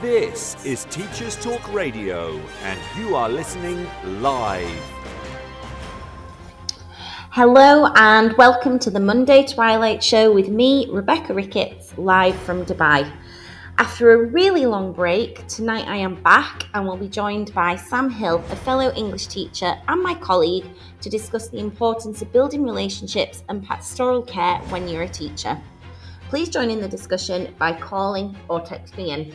This is Teachers Talk Radio, and you are listening live. Hello, and welcome to the Monday Twilight Show with me, Rebecca Ricketts, live from Dubai. After a really long break, tonight I am back and will be joined by Sam Hill, a fellow English teacher and my colleague, to discuss the importance of building relationships and pastoral care when you're a teacher. Please join in the discussion by calling or texting in.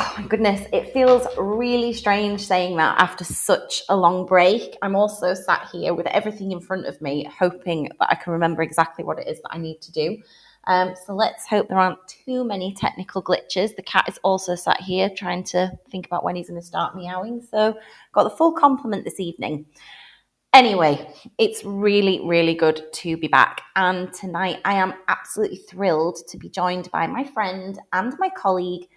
Oh my goodness, it feels really strange saying that after such a long break. I'm also sat here with everything in front of me, hoping that I can remember exactly what it is that I need to do. Um, so let's hope there aren't too many technical glitches. The cat is also sat here trying to think about when he's going to start meowing. So, got the full compliment this evening. Anyway, it's really, really good to be back. And tonight I am absolutely thrilled to be joined by my friend and my colleague.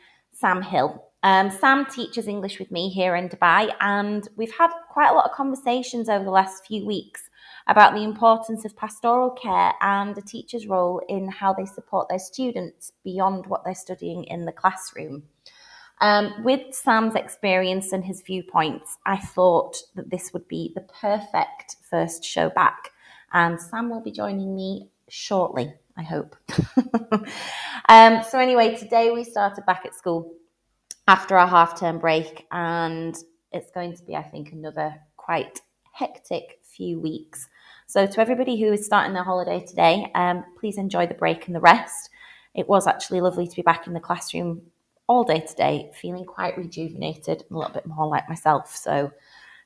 Sam Hill. Um, Sam teaches English with me here in Dubai, and we've had quite a lot of conversations over the last few weeks about the importance of pastoral care and a teacher's role in how they support their students beyond what they're studying in the classroom. Um, with Sam's experience and his viewpoints, I thought that this would be the perfect first show back, and Sam will be joining me shortly. I hope. um, so, anyway, today we started back at school after our half term break, and it's going to be, I think, another quite hectic few weeks. So, to everybody who is starting their holiday today, um, please enjoy the break and the rest. It was actually lovely to be back in the classroom all day today, feeling quite rejuvenated and a little bit more like myself. So,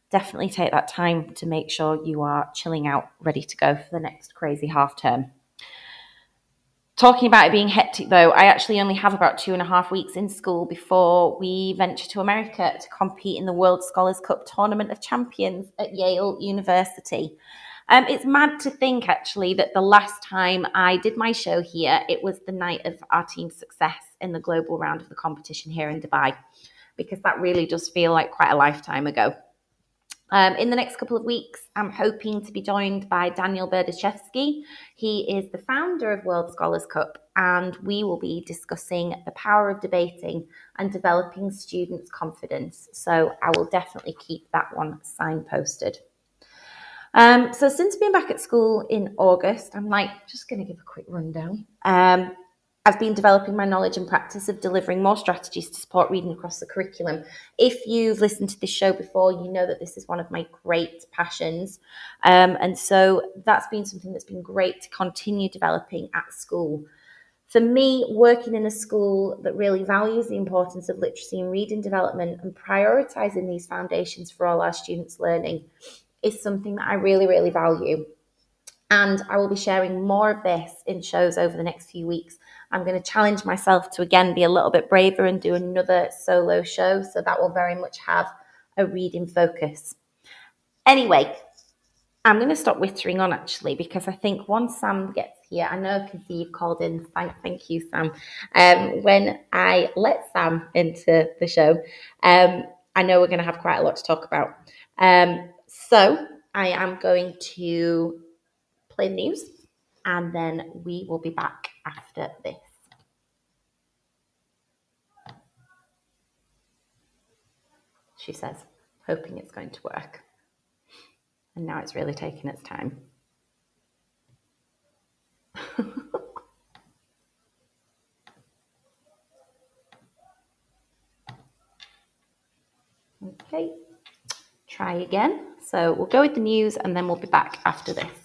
definitely take that time to make sure you are chilling out, ready to go for the next crazy half term. Talking about it being hectic, though, I actually only have about two and a half weeks in school before we venture to America to compete in the World Scholars Cup Tournament of Champions at Yale University. Um, it's mad to think, actually, that the last time I did my show here, it was the night of our team's success in the global round of the competition here in Dubai, because that really does feel like quite a lifetime ago. Um, in the next couple of weeks, I'm hoping to be joined by Daniel Berdichevsky. He is the founder of World Scholars Cup, and we will be discussing the power of debating and developing students' confidence. So I will definitely keep that one signposted. Um, so since being back at school in August, I'm like just going to give a quick rundown. Um, I've been developing my knowledge and practice of delivering more strategies to support reading across the curriculum. If you've listened to this show before, you know that this is one of my great passions. Um, and so that's been something that's been great to continue developing at school. For me, working in a school that really values the importance of literacy and reading development and prioritizing these foundations for all our students' learning is something that I really, really value. And I will be sharing more of this in shows over the next few weeks I'm going to challenge myself to again be a little bit braver and do another solo show. So that will very much have a reading focus. Anyway, I'm going to stop whittering on actually because I think once Sam gets here, I know I can see you've called in. Thank, thank you, Sam. Um, when I let Sam into the show, um, I know we're going to have quite a lot to talk about. Um, so I am going to play the news and then we will be back after this. She says, hoping it's going to work. And now it's really taking its time. okay, try again. So we'll go with the news and then we'll be back after this.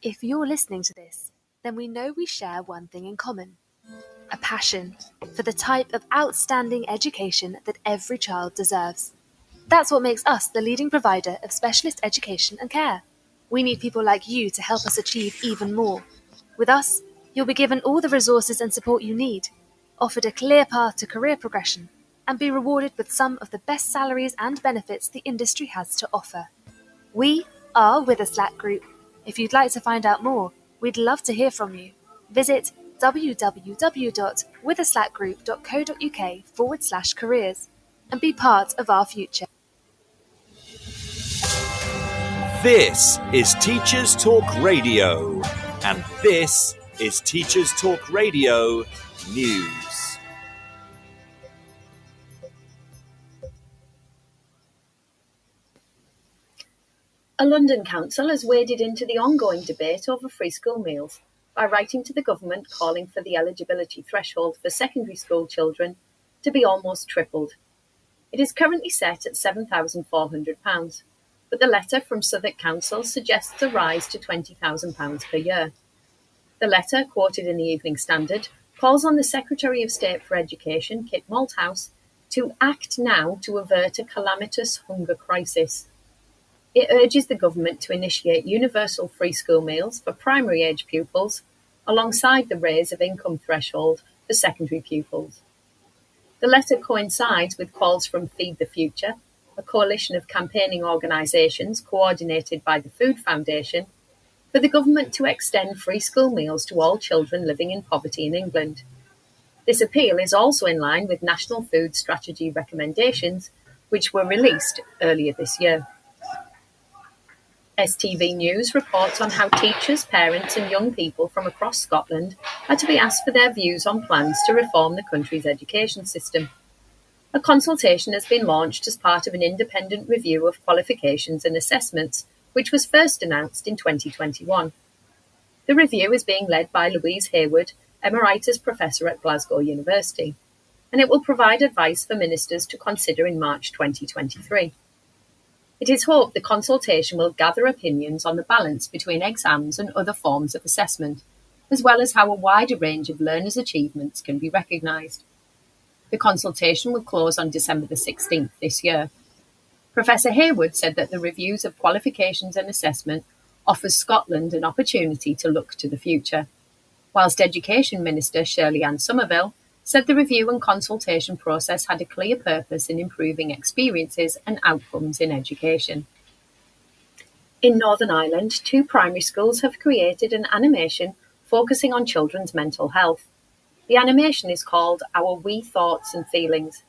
If you're listening to this, then we know we share one thing in common a passion for the type of outstanding education that every child deserves. That's what makes us the leading provider of specialist education and care. We need people like you to help us achieve even more. With us, you'll be given all the resources and support you need, offered a clear path to career progression, and be rewarded with some of the best salaries and benefits the industry has to offer. We are Witherslack Group. If you'd like to find out more, we'd love to hear from you. Visit www.witherslackgroup.co.uk forward slash careers and be part of our future. This is Teachers Talk Radio, and this is Teachers Talk Radio News. A London council has waded into the ongoing debate over free school meals by writing to the government calling for the eligibility threshold for secondary school children to be almost tripled. It is currently set at £7,400, but the letter from Southwark Council suggests a rise to £20,000 per year. The letter, quoted in the Evening Standard, calls on the Secretary of State for Education, Kit Malthouse, to act now to avert a calamitous hunger crisis. It urges the government to initiate universal free school meals for primary age pupils alongside the raise of income threshold for secondary pupils. The letter coincides with calls from Feed the Future, a coalition of campaigning organisations coordinated by the Food Foundation, for the government to extend free school meals to all children living in poverty in England. This appeal is also in line with National Food Strategy recommendations, which were released earlier this year. STV News reports on how teachers, parents, and young people from across Scotland are to be asked for their views on plans to reform the country's education system. A consultation has been launched as part of an independent review of qualifications and assessments, which was first announced in 2021. The review is being led by Louise Hayward, Emeritus Professor at Glasgow University, and it will provide advice for ministers to consider in March 2023. It is hoped the consultation will gather opinions on the balance between exams and other forms of assessment, as well as how a wider range of learners' achievements can be recognised. The consultation will close on December the 16th this year. Professor Hayward said that the reviews of qualifications and assessment offers Scotland an opportunity to look to the future, whilst Education Minister Shirley Ann Somerville said the review and consultation process had a clear purpose in improving experiences and outcomes in education. In Northern Ireland, two primary schools have created an animation focusing on children's mental health. The animation is called Our Wee Thoughts and Feelings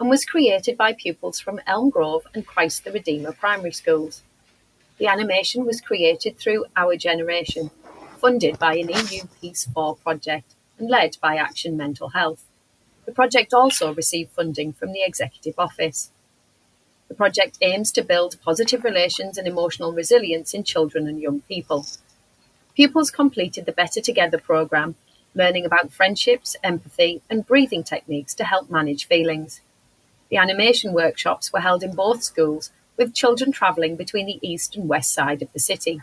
and was created by pupils from Elm Grove and Christ the Redeemer primary schools. The animation was created through Our Generation, funded by an EU Peace 4 project and led by Action Mental Health. The project also received funding from the Executive Office. The project aims to build positive relations and emotional resilience in children and young people. Pupils completed the Better Together programme, learning about friendships, empathy, and breathing techniques to help manage feelings. The animation workshops were held in both schools, with children travelling between the east and west side of the city.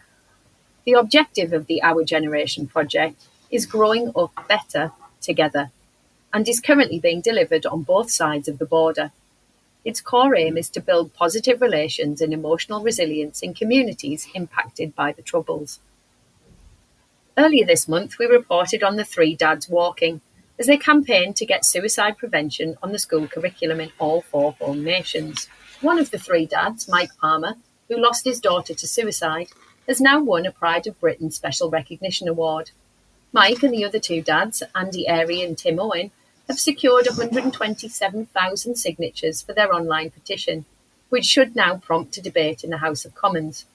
The objective of the Our Generation project is growing up better together and is currently being delivered on both sides of the border. Its core aim is to build positive relations and emotional resilience in communities impacted by the Troubles. Earlier this month, we reported on the Three Dads Walking as they campaigned to get suicide prevention on the school curriculum in all four home nations. One of the three dads, Mike Palmer, who lost his daughter to suicide, has now won a Pride of Britain Special Recognition Award. Mike and the other two dads, Andy Airey and Tim Owen, have secured 127,000 signatures for their online petition, which should now prompt a debate in the House of Commons.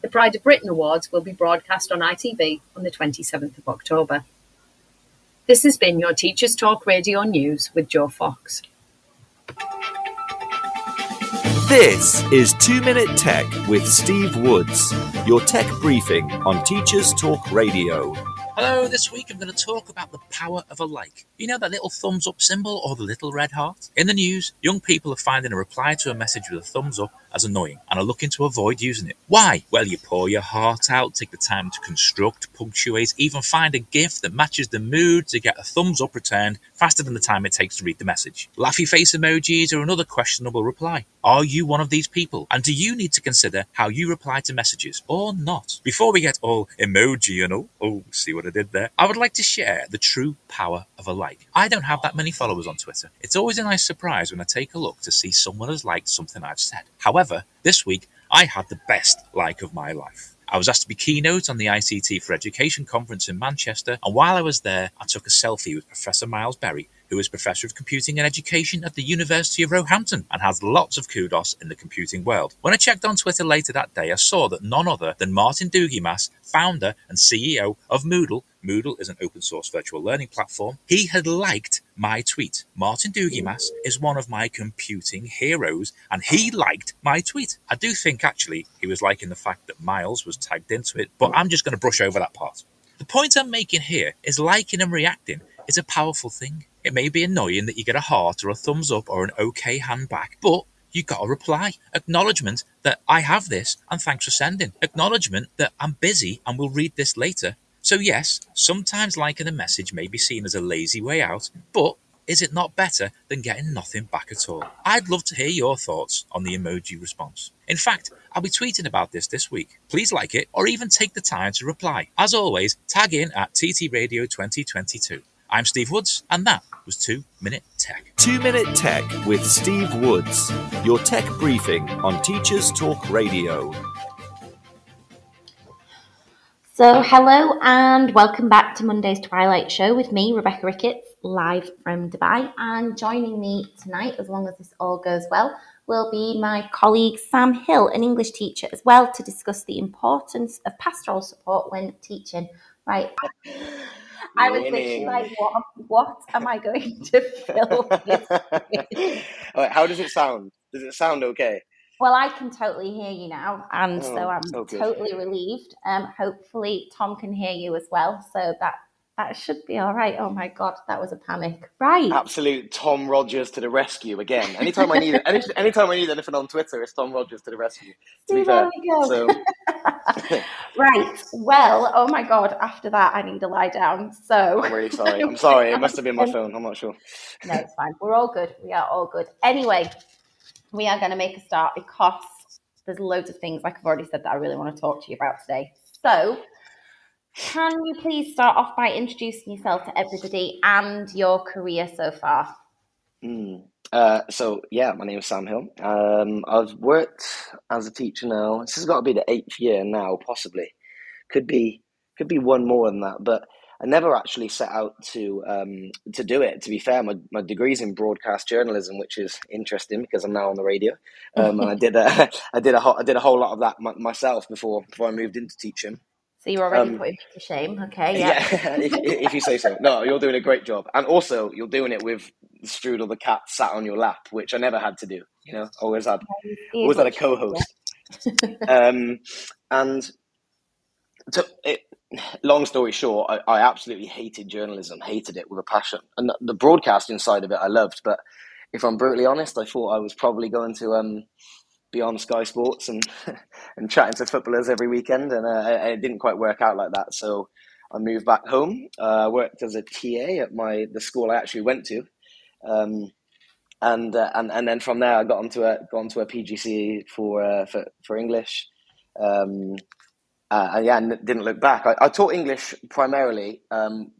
The Pride of Britain Awards will be broadcast on ITV on the 27th of October. This has been your Teachers Talk Radio News with Joe Fox. This is 2 Minute Tech with Steve Woods, your tech briefing on Teachers Talk Radio. Hello, this week I'm going to talk about the power of a like. You know that little thumbs up symbol or the little red heart? In the news, young people are finding a reply to a message with a thumbs up as annoying and are looking to avoid using it. Why? Well, you pour your heart out, take the time to construct, punctuate, even find a GIF that matches the mood to get a thumbs up returned faster than the time it takes to read the message. Laughy face emojis are another questionable reply. Are you one of these people? And do you need to consider how you reply to messages or not? Before we get all emoji and all, oh, see what I did there? I would like to share the true power of a like. I don't have that many followers on Twitter. It's always a nice surprise when I take a look to see someone has liked something I've said. However, this week I had the best like of my life. I was asked to be keynote on the ICT for Education conference in Manchester, and while I was there, I took a selfie with Professor Miles Berry, who is Professor of Computing and Education at the University of Roehampton and has lots of kudos in the computing world. When I checked on Twitter later that day, I saw that none other than Martin Dougiamas, founder and CEO of Moodle, Moodle is an open source virtual learning platform, he had liked my tweet. Martin Dougiamas is one of my computing heroes, and he liked my tweet. I do think actually he was liking the fact that Miles was tagged into it, but I'm just going to brush over that part. The point I'm making here is liking and reacting is a powerful thing. It may be annoying that you get a heart or a thumbs up or an okay hand back, but you got a reply. Acknowledgement that I have this and thanks for sending. Acknowledgement that I'm busy and will read this later. So, yes, sometimes liking a message may be seen as a lazy way out, but is it not better than getting nothing back at all? I'd love to hear your thoughts on the emoji response. In fact, I'll be tweeting about this this week. Please like it or even take the time to reply. As always, tag in at TT Radio 2022. I'm Steve Woods, and that was 2 Minute Tech. 2 Minute Tech with Steve Woods, your tech briefing on Teachers Talk Radio. So, hello and welcome back to Monday's Twilight Show with me, Rebecca Ricketts, live from Dubai. And joining me tonight, as long as this all goes well, will be my colleague Sam Hill, an English teacher, as well, to discuss the importance of pastoral support when teaching. Right. I was literally like, what, what am I going to fill this how does it sound? Does it sound okay? Well, I can totally hear you now, and Oh, so I'm totally relieved. Um, hopefully Tom can hear you as well, so that that should be all right. Oh my god, that was a panic. Right. Absolute Tom Rogers to the rescue again. Anytime I need any, anytime I need anything on Twitter, it's Tom Rogers to the rescue. To See, be there we go. So right. Well, oh my god, after that I need to lie down. So I'm really sorry. I'm sorry. It must have been my phone. I'm not sure. no, it's fine. We're all good. We are all good. Anyway, we are going to make a start because there's loads of things, like I've already said, that I really want to talk to you about today. So, can you please start off by introducing yourself to everybody and your career so far? Mm. Uh, so yeah, my name is Sam Hill. Um, I've worked as a teacher now. This has got to be the eighth year now, possibly. Could be could be one more than that, but I never actually set out to um, to do it. To be fair, my my degree's in broadcast journalism, which is interesting because I'm now on the radio, um, and I did a I did a whole, I did a whole lot of that my, myself before before I moved into teaching. So, you're already Um, putting me to shame. Okay. Yeah. Yeah, if, if you say so. No, you're doing a great job, and also you're doing it with Strudel the cat sat on your lap, which I never had to do. You know, always had always had a co-host. um, and so it, long story short, I, I absolutely hated journalism, hated it with a passion, and the broadcasting side of it I loved. But if I'm brutally honest, I thought I was probably going to um, be on Sky Sports and and chatting to footballers every weekend, and uh, it didn't quite work out like that. So I moved back home. Uh, worked as a TA at my the school I actually went to. Um, and, uh, and and then from there, I got onto a got onto a PGCE for uh, for for English, um, uh, yeah, and didn't look back. I, I taught English primarily um,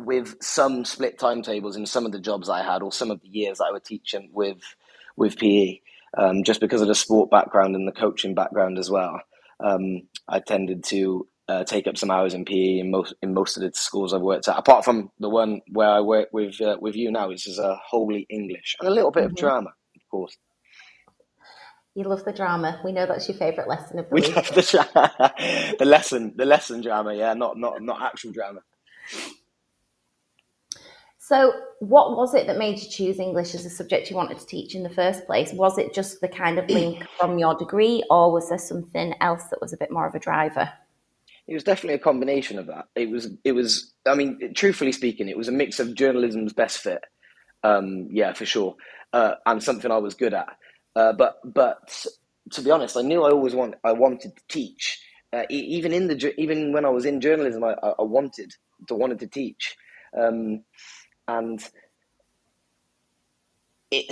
with some split timetables in some of the jobs I had, or some of the years I was teaching with with PE, um, just because of the sport background and the coaching background as well. Um, I tended to uh, take up some hours in PE in most in most of the schools I've worked at, apart from the one where I work with uh, with you now, which is a uh, wholly English and a little bit of Mhm. drama, of course. You love the drama. We know that's your favourite lesson of the We week. love the the lesson, the lesson drama. Yeah, not not not actual drama. So, what was it that made you choose English as a subject you wanted to teach in the first place? Was it just the kind of link from your degree, or was there something else that was a bit more of a driver? It was definitely a combination of that. It was, it was. I mean, truthfully speaking, it was a mix of journalism's best fit. Um, yeah, for sure, uh, and something I was good at. Uh, but, but to be honest, I knew I always want. I wanted to teach. Uh, even in the even when I was in journalism, I, I wanted to wanted to teach. Um, and it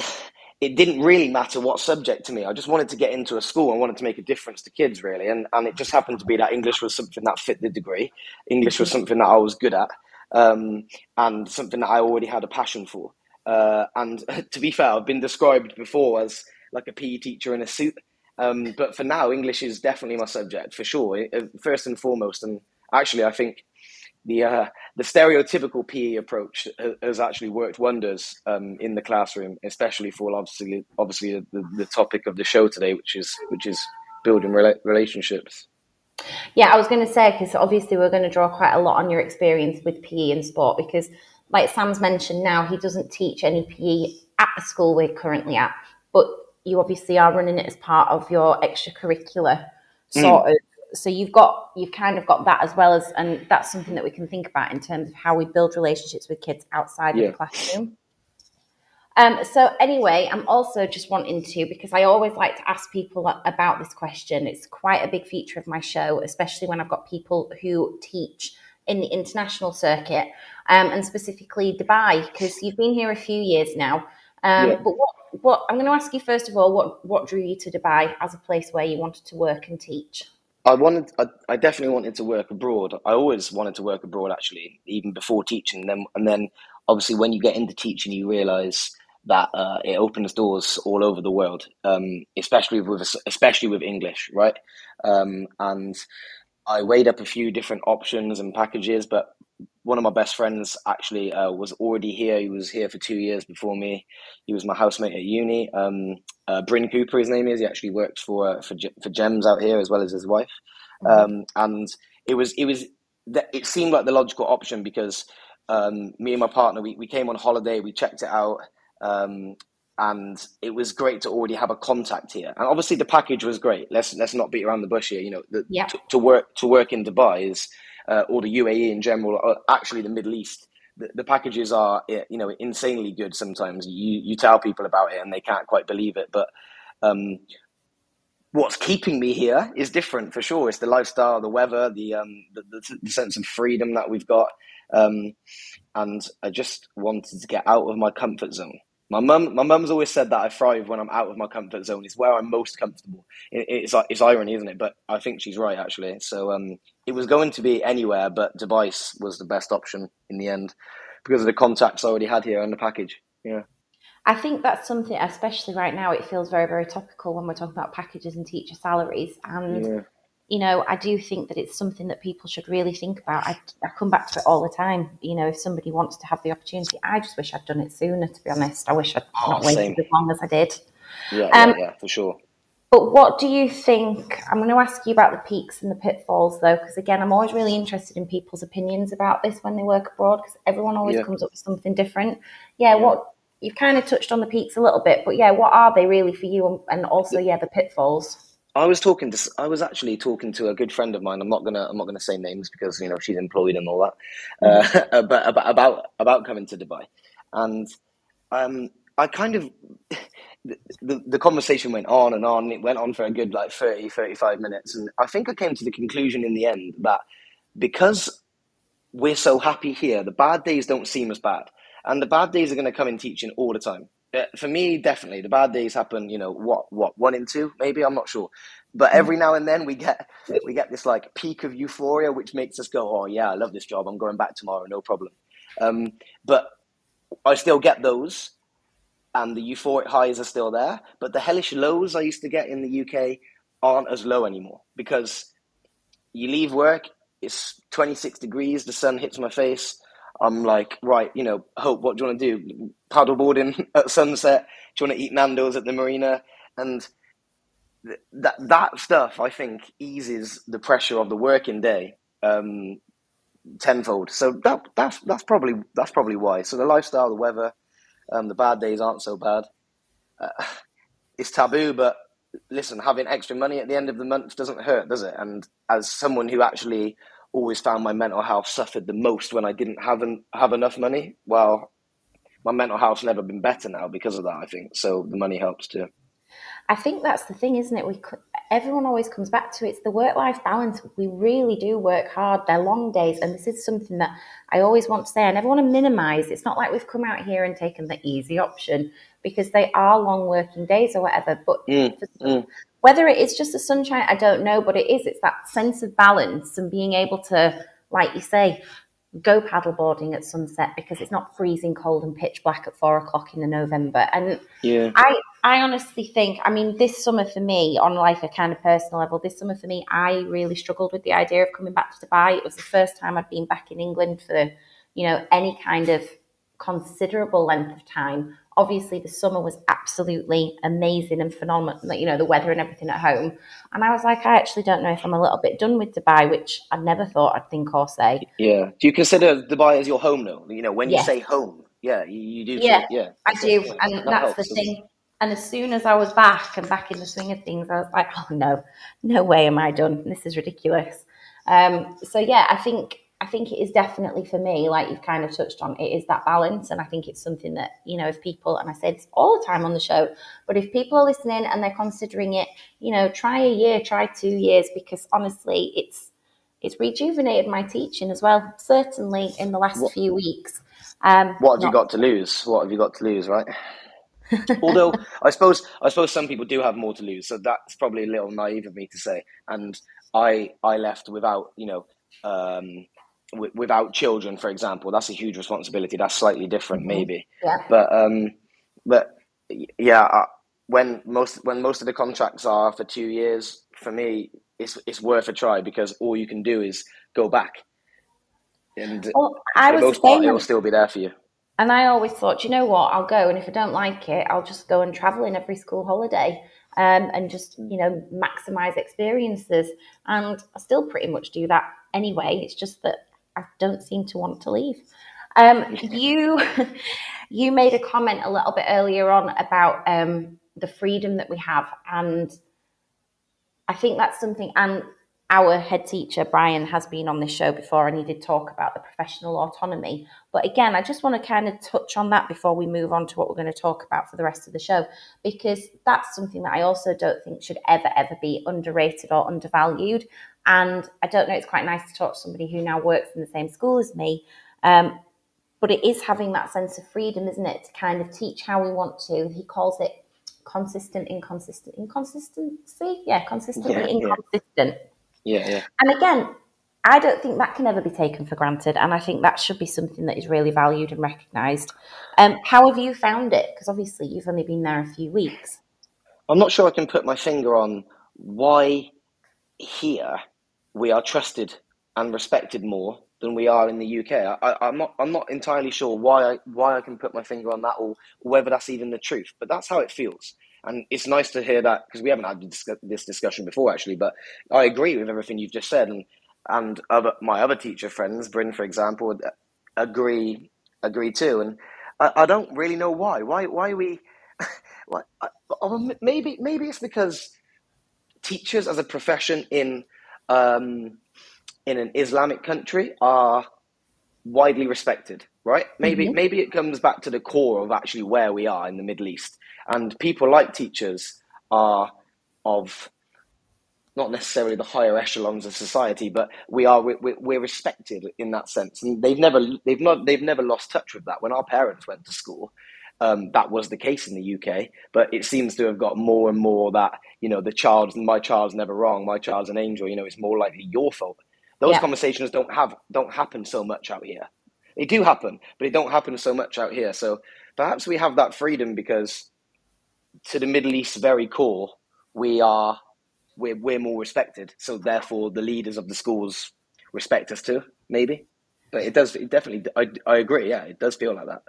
it didn't really matter what subject to me. I just wanted to get into a school and wanted to make a difference to kids, really. And and it just happened to be that English was something that fit the degree. English was something that I was good at, um, and something that I already had a passion for. Uh, and to be fair, I've been described before as like a PE teacher in a suit. Um, but for now, English is definitely my subject for sure, uh, first and foremost. And actually, I think the uh, the stereotypical PE approach has actually worked wonders um, in the classroom, especially for obviously obviously the, the topic of the show today, which is which is building rela- relationships. Yeah, I was going to say because obviously we're going to draw quite a lot on your experience with PE and sport because, like Sam's mentioned, now he doesn't teach any PE at the school we're currently at, but you obviously are running it as part of your extracurricular sort mm. of so you've got you've kind of got that as well as and that's something that we can think about in terms of how we build relationships with kids outside yeah. of the classroom um, so anyway i'm also just wanting to because i always like to ask people about this question it's quite a big feature of my show especially when i've got people who teach in the international circuit um, and specifically dubai because you've been here a few years now um, yeah. but what, what i'm going to ask you first of all what, what drew you to dubai as a place where you wanted to work and teach I wanted, I, I, definitely wanted to work abroad. I always wanted to work abroad, actually, even before teaching. And then, and then, obviously, when you get into teaching, you realize that uh, it opens doors all over the world, um, especially with especially with English, right? Um, and I weighed up a few different options and packages, but one of my best friends actually uh, was already here. He was here for two years before me. He was my housemate at uni. Um, uh, Bryn Cooper, his name is. He actually works for uh, for for Gems out here as well as his wife. Mm-hmm. Um, and it was it was it seemed like the logical option because um, me and my partner we, we came on holiday, we checked it out, um, and it was great to already have a contact here. And obviously the package was great. Let's let's not beat around the bush here. You know, the, yeah. to, to work to work in Dubai is uh, or the UAE in general, or actually the Middle East. The, the, packages are you know insanely good. Sometimes you you tell people about it and they can't quite believe it. But um, what's keeping me here is different for sure. It's the lifestyle, the weather, the um, the, the, the sense of freedom that we've got. Um, and I just wanted to get out of my comfort zone. My mum, my mum's always said that I thrive when I'm out of my comfort zone. It's where I'm most comfortable. It, it's it's irony, isn't it? But I think she's right actually. So um, it was going to be anywhere, but Dubai was the best option in the end because of the contacts I already had here and the package. Yeah. I think that's something, especially right now, it feels very, very topical when we're talking about packages and teacher salaries. And yeah you know, I do think that it's something that people should really think about. I, I come back to it all the time. You know, if somebody wants to have the opportunity, I just wish I'd done it sooner, to be honest. I wish I'd oh, not waited same. as long as I did. Yeah, um, yeah, yeah, for sure. But what do you think? I'm going to ask you about the peaks and the pitfalls, though, because again, I'm always really interested in people's opinions about this when they work abroad, because everyone always yeah. comes up with something different. Yeah, yeah, what you've kind of touched on the peaks a little bit, but yeah, what are they really for you? And also, yeah, the pitfalls. I was talking to I was actually talking to a good friend of mine. I'm not gonna I'm not gonna say names because you know she's employed and all that. Mm. Uh, but about about about coming to Dubai, and um, I kind of the, the conversation went on and on. It went on for a good like 30, 35 minutes, and I think I came to the conclusion in the end that because we're so happy here, the bad days don't seem as bad, and the bad days are going to come in teaching all the time for me, definitely the bad days happen. You know, what what one in two, maybe I'm not sure, but hmm. every now and then we get we get this like peak of euphoria, which makes us go, "Oh yeah, I love this job. I'm going back tomorrow, no problem." Um, but I still get those, and the euphoric highs are still there. But the hellish lows I used to get in the UK aren't as low anymore because you leave work, it's 26 degrees, the sun hits my face. I'm like, right, you know, Hope, what do you want to do? Paddleboarding at sunset? Do you want to eat Nando's at the marina? And th- that that stuff, I think, eases the pressure of the working day. Um, tenfold. So that that's that's probably that's probably why. So the lifestyle, the weather, um, the bad days aren't so bad. Uh, it's taboo, but listen, having extra money at the end of the month doesn't hurt, does it? And as someone who actually always found my mental health suffered the most when I didn't have an, have enough money, well, my mental health's never been better now because of that. I think so. The money helps too. I think that's the thing, isn't it? We everyone always comes back to it's the work life balance. We really do work hard. They're long days, and this is something that I always want to say. I never want to minimize. It's not like we've come out here and taken the easy option because they are long working days or whatever. But mm, mm. Whether it is just the sunshine, I don't know. But it is. It's that sense of balance and being able to, like you say, go paddleboarding at sunset because it's not freezing cold and pitch black at four o'clock in the November. And yeah. I, I honestly think, I mean, this summer for me, on like a kind of personal level, this summer for me, I really struggled with the idea of coming back to Dubai. It was the first time I'd been back in England for, you know, any kind of considerable length of time obviously the summer was absolutely amazing and phenomenal you know the weather and everything at home. And i was like i actually don't know if i'm a little bit done with dubai which i never thought i'd think or say. Yeah. Do you consider dubai as your home now? you know when you say home yeah you, you do yeah, yeah. I do yeah, and that that's helps, the thing. And as soon as i was back and back in the swing of things i was like oh no no way am i done. This is ridiculous. Um, so yeah i think I think it is definitely for me, like you've kind of touched on, it is that balance. And I think it's something that, you know, if people, and I say this all the time on the show, but if people are listening and they're considering it, you know, try a year, try two years, because honestly, it's, it's rejuvenated my teaching as well, certainly in the last what, few weeks. Um, what have not, you got to lose? What have you got to lose, right? Although I suppose I suppose some people do have more to lose, so that's probably a little naive of me to say. And I I left without you know um, w- without children, for example, that's a huge responsibility. That's slightly different, mm-hmm. maybe. Yeah. But um, but yeah, uh, when most when most of the contracts are for two years, for me, it's it's worth a try because all you can do is go back, and well, I for the most part, it will still be there for you. And I always thought, you know what, I'll go, and if I don't like it, I'll just go and travel in every school holiday. Um, and just you know maximize experiences and I still pretty much do that anyway it's just that I don't seem to want to leave. Um, you you made a comment a little bit earlier on about um, the freedom that we have, and I think that's something. And our head teacher Brian has been on this show before, and he did talk about the professional autonomy. But again, I just want to kind of touch on that before we move on to what we're going to talk about for the rest of the show, because that's something that I also don't think should ever ever be underrated or undervalued. And I don't know, it's quite nice to talk to somebody who now works in the same school as me. Um, but it is having that sense of freedom, isn't it, to kind of teach how we want to. He calls it consistent, inconsistent, inconsistency. Yeah, consistently yeah, inconsistent. Yeah, yeah. And again, I don't think that can ever be taken for granted, and I think that should be something that is really valued and recognised. Um, how have you found it? Because obviously you've only been there a few weeks. I'm not sure I can put my finger on why here we are trusted and respected more than we are in the UK. I, am not I'm not entirely sure why I why I can put my finger on that or whether that's even the truth, but that's how it feels. And it's nice to hear that because we haven't had this discussion before actually. But I agree with everything you've just said, and and other my other teacher friends, Bryn for example, uh, agree agree too. And I, I don't really know why. Why why we? why, maybe maybe it's because teachers as a profession in um, in an Islamic country are widely respected, right? Maybe mm-hmm. maybe it comes back to the core of actually where we are in the Middle East, and people like teachers are of not necessarily the higher echelons of society, but we are we're, we're respected in that sense, and they've never they've not they've never lost touch with that. When our parents went to school, um, that was the case in the UK, but it seems to have got more and more that you know the child's my child's never wrong, my child's an angel. You know, it's more likely your fault. Those yeah. conversations don't have don't happen so much out here. They do happen, but they don't happen so much out here. So perhaps we have that freedom because to the Middle East very core, we are we're we're more respected. So therefore, the leaders of the schools respect us too. Maybe, but it does. It definitely. I I agree. Yeah, it does feel like that.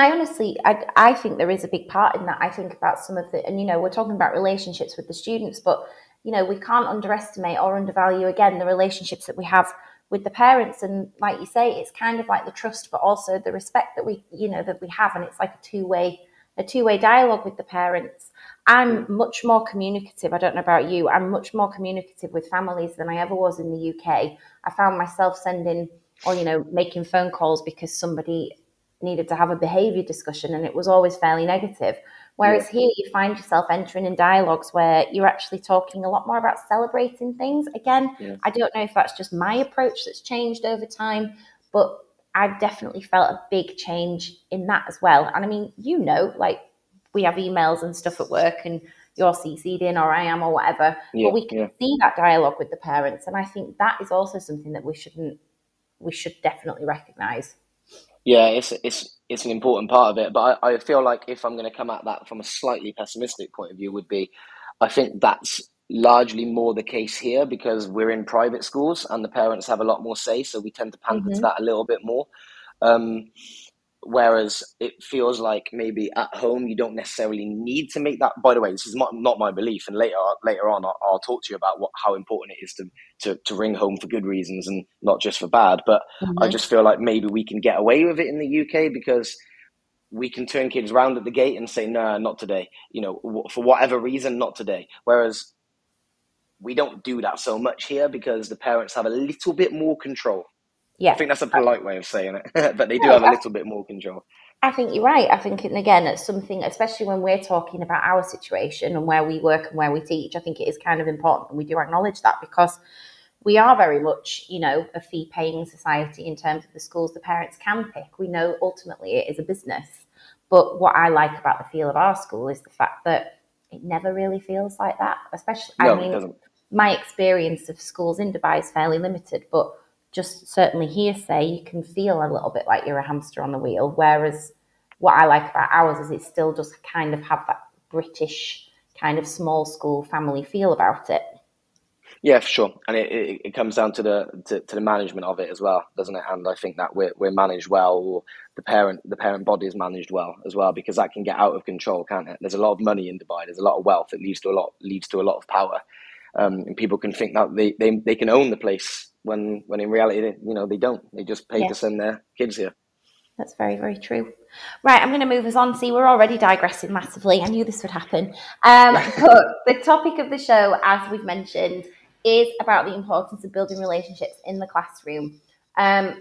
I honestly, I, I think there is a big part in that. I think about some of the, and you know, we're talking about relationships with the students, but you know, we can't underestimate or undervalue again the relationships that we have with the parents. And like you say it's kind of like the trust but also the respect that we you know that we have. And it's like a two-way a two-way dialogue with the parents. I'm much more communicative i don't know about you i'm much more communicative with families than i ever was in the uk i found myself sending or you know making phone calls because somebody needed to have a behavior discussion and it was always fairly negative Whereas yeah. here, you find yourself entering in dialogues where you're actually talking a lot more about celebrating things. Again, yeah. I don't know if that's just my approach that's changed over time, but I've definitely felt a big change in that as well. And I mean, you know, like we have emails and stuff at work, and you're CC'd in, or I am, or whatever. Yeah, but we can see that dialogue with the parents, and I think that is also something that we shouldn't, we should definitely recognise. Yeah, it's it's it's an important part of it. But I, I feel like if I'm going to come at that from a slightly pessimistic point of view, would be I think that's largely more the case here because we're in private schools and the parents have a lot more say, so we tend to pander mm-hmm. to that a little bit more. Um, Whereas it feels like maybe at home you don't necessarily need to make that. By the way, this is not, not my belief, and later later on I'll, I'll, talk to you about what how important it is to, to to ring home for good reasons and not just for bad. But mm-hmm. I just feel like maybe we can get away with it in the UK because we can turn kids around at the gate and say, "No, nah, not today." You know, for whatever reason, not today. Whereas we don't do that so much here because the parents have a little bit more control. Yeah. I think that's a polite way of saying it, but they do have a little bit more control. I think you're right. I think, and again, it's something, especially when we're talking about our situation and where we work and where we teach, I think it is kind of important. And we do acknowledge that because we are very much, you know, a fee paying society in terms of the schools the parents can pick. We know ultimately it is a business. But what I like about the feel of our school is the fact that it never really feels like that. Especially, no, I mean, my experience of schools in Dubai is fairly limited, but just certainly hearsay, you can feel a little bit like you're a hamster on the wheel. Whereas what I like about ours is it still does kind of have that British kind of small school family feel about it. Yeah, for sure, and it, it, it comes down to the to, to, the management of it as well, doesn't it? And I think that we're we're managed well, or the parent the parent body is managed well as well, because that can get out of control, can't it? There's a lot of money in Dubai. There's a lot of wealth. It leads to a lot leads to a lot of power, um, and people can think that they, they they can own the place when when in reality, you know, they don't. They just pay yeah. to send their kids here. That's very, very true. Right, I'm going to move us on. See, we're already digressing massively. I knew this would happen. Um, but the topic of the show, as we've mentioned, is about the importance of building relationships in the classroom. Um,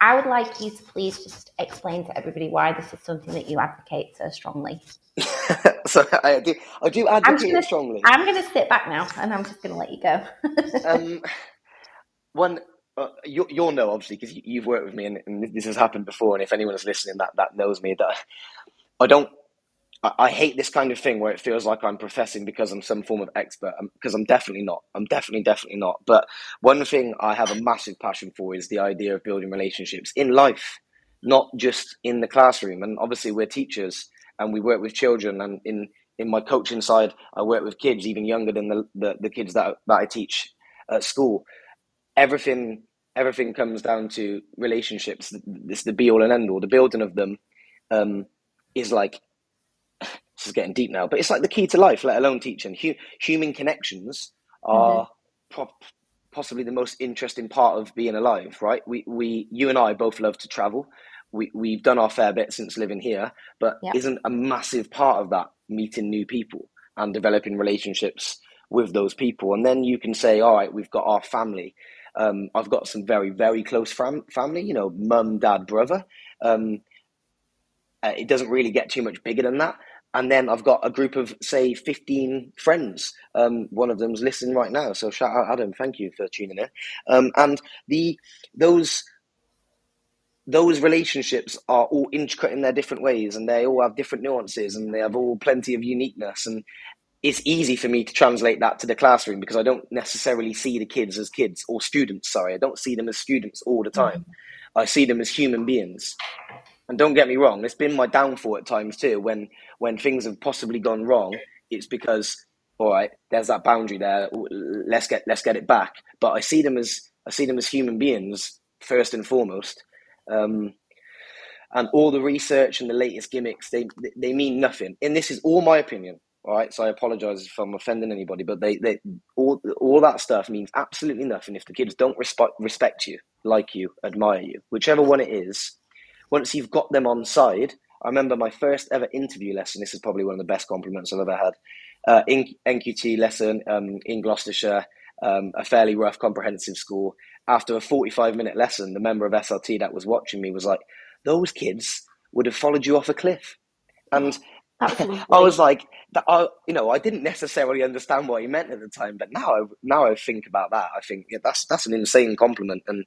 I would like you to please just explain to everybody why this is something that you advocate so strongly. so I do, I do advocate I'm gonna, strongly. I'm going to sit back now, and I'm just going to let you go. um, one uh, you, will know obviously because you, have worked with me and, and, this has happened before and if anyone is listening that that knows me that i don't I, I, hate this kind of thing where it feels like i'm professing because i'm some form of expert because I'm, I'm definitely not. I'm definitely definitely not. But one thing i have a massive passion for is the idea of building relationships in life not just in the classroom. And obviously we're teachers and we work with children and in in my coaching side i work with kids even younger than the, the, the kids that, that i teach at school everything everything comes down to relationships. This the be all and end all. The building of them um, is like this is getting deep now, but it's like the key to life. Let alone teaching. human connections are mm-hmm. possibly the most interesting part of being alive. Right? We we you and I both love to travel. We we've done our fair bit since living here, but yeah. isn't a massive part of that meeting new people and developing relationships with those people. And then you can say, all right, we've got our family um, I've got some very, very close fam- family, you know, mum, dad, brother. Um, uh, it doesn't really get too much bigger than that. And then I've got a group of, say, 15 friends. Um, one of them's listening right now. So shout out, Adam. Thank you for tuning in. Um, and the those those relationships are all intricate in their different ways and they all have different nuances and they have all plenty of uniqueness and it's easy for me to translate that to the classroom because I don't necessarily see the kids as kids or students. Sorry, I don't see them as students all the time. Mm. I see them as human beings. And don't get me wrong, it's been my downfall at times too. When when things have possibly gone wrong, it's because all right, there's that boundary there. Let's get let's get it back. But I see them as I see them as human beings first and foremost. Um, and all the research and the latest gimmicks they they mean nothing. And this is all my opinion All right, so I apologize if I'm offending anybody, but they, they all all that stuff means absolutely nothing if the kids don't respect respect you, like you, admire you, whichever one it is. Once you've got them on side, I remember my first ever interview lesson. This is probably one of the best compliments I've ever had. Uh, in NQT lesson um, in Gloucestershire, um, a fairly rough comprehensive school. After a 45 minute lesson, the member of SLT that was watching me was like, "Those kids would have followed you off a cliff," and I was like, I, you know, I didn't necessarily understand what he meant at the time, but now, I, now I think about that, I think yeah, that's that's an insane compliment. And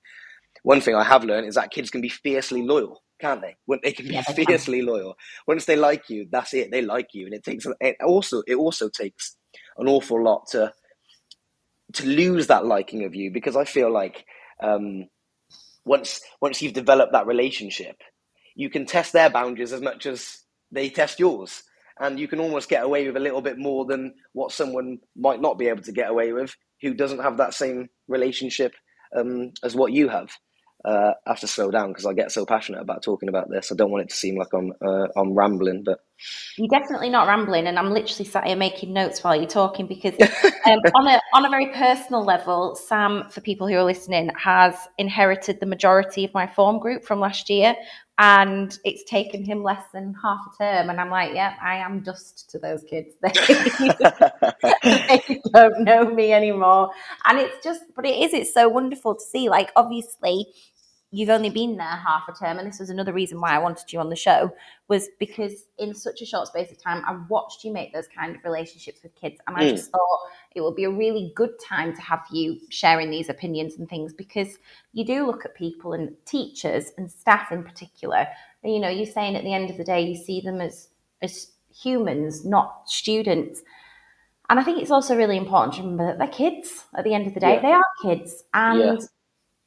one thing I have learned is that kids can be fiercely loyal, can't they? When they can be yeah, fiercely can. loyal. Once they like you, that's it. They like you, and it takes it also it also takes an awful lot to to lose that liking of you because I feel like um, once once you've developed that relationship, you can test their boundaries as much as they test yours. And you can almost get away with a little bit more than what someone might not be able to get away with who doesn't have that same relationship um, as what you have. Uh, I have to slow down because I get so passionate about talking about this. I don't want it to seem like I'm uh, I'm rambling, but you're definitely not rambling, and I'm literally sat here making notes while you're talking because um, on a on a very personal level, Sam, for people who are listening, has inherited the majority of my form group from last year and it's taken him less than half a term and i'm like yeah i am dust to those kids. They, they don't know me anymore. And it's just but it is it's so wonderful to see. Like obviously you've only been there half a term and this was another reason why i wanted you on the show was because in such a short space of time i watched you make those kind of relationships with kids and i mm. just thought it would be a really good time to have you sharing these opinions and things because you do look at people and teachers and staff in particular and, you know you're saying at the end of the day you see them as as humans not students and i think it's also really important to remember that they're kids at the end of the day yeah. they are kids and yeah.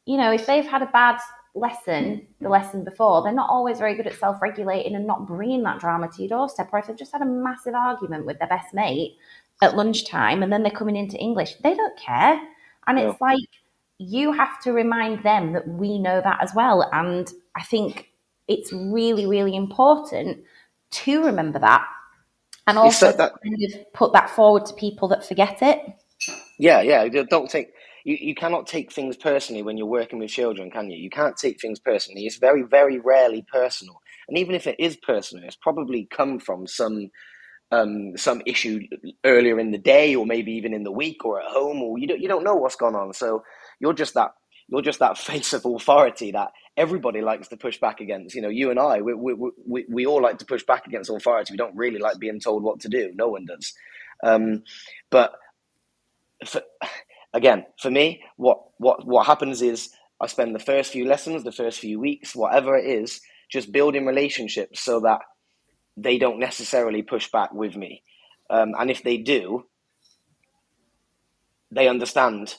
you know if they've had a bad lesson, the lesson before, they're not always very good at self regulating and not bringing that drama to your doorstep. Or if they've just had a massive argument with their best mate at lunchtime and then they're coming into English, they don't care. And it's like you have to remind them that we know that as well. And I think it's really, really important to remember that and also that, kind of put that forward to people that forget it. Yeah, yeah. Don't think you, you cannot take things personally when you're working with children, can you? You can't take things personally. It's very, very rarely personal. And even if it is personal, it's probably come from some um, some issue earlier in the day, or maybe even in the week, or at home, or you don't you don't know what's gone on. So you're just that you're just that face of authority that everybody likes to push back against. You know, you and I, we, we, we, we all like to push back against authority. We don't really like being told what to do. No one does. Um, but for, again, for me, what what what happens is I spend the first few lessons, the first few weeks, whatever it is, just building relationships so that they don't necessarily push back with me, um, and if they do, they understand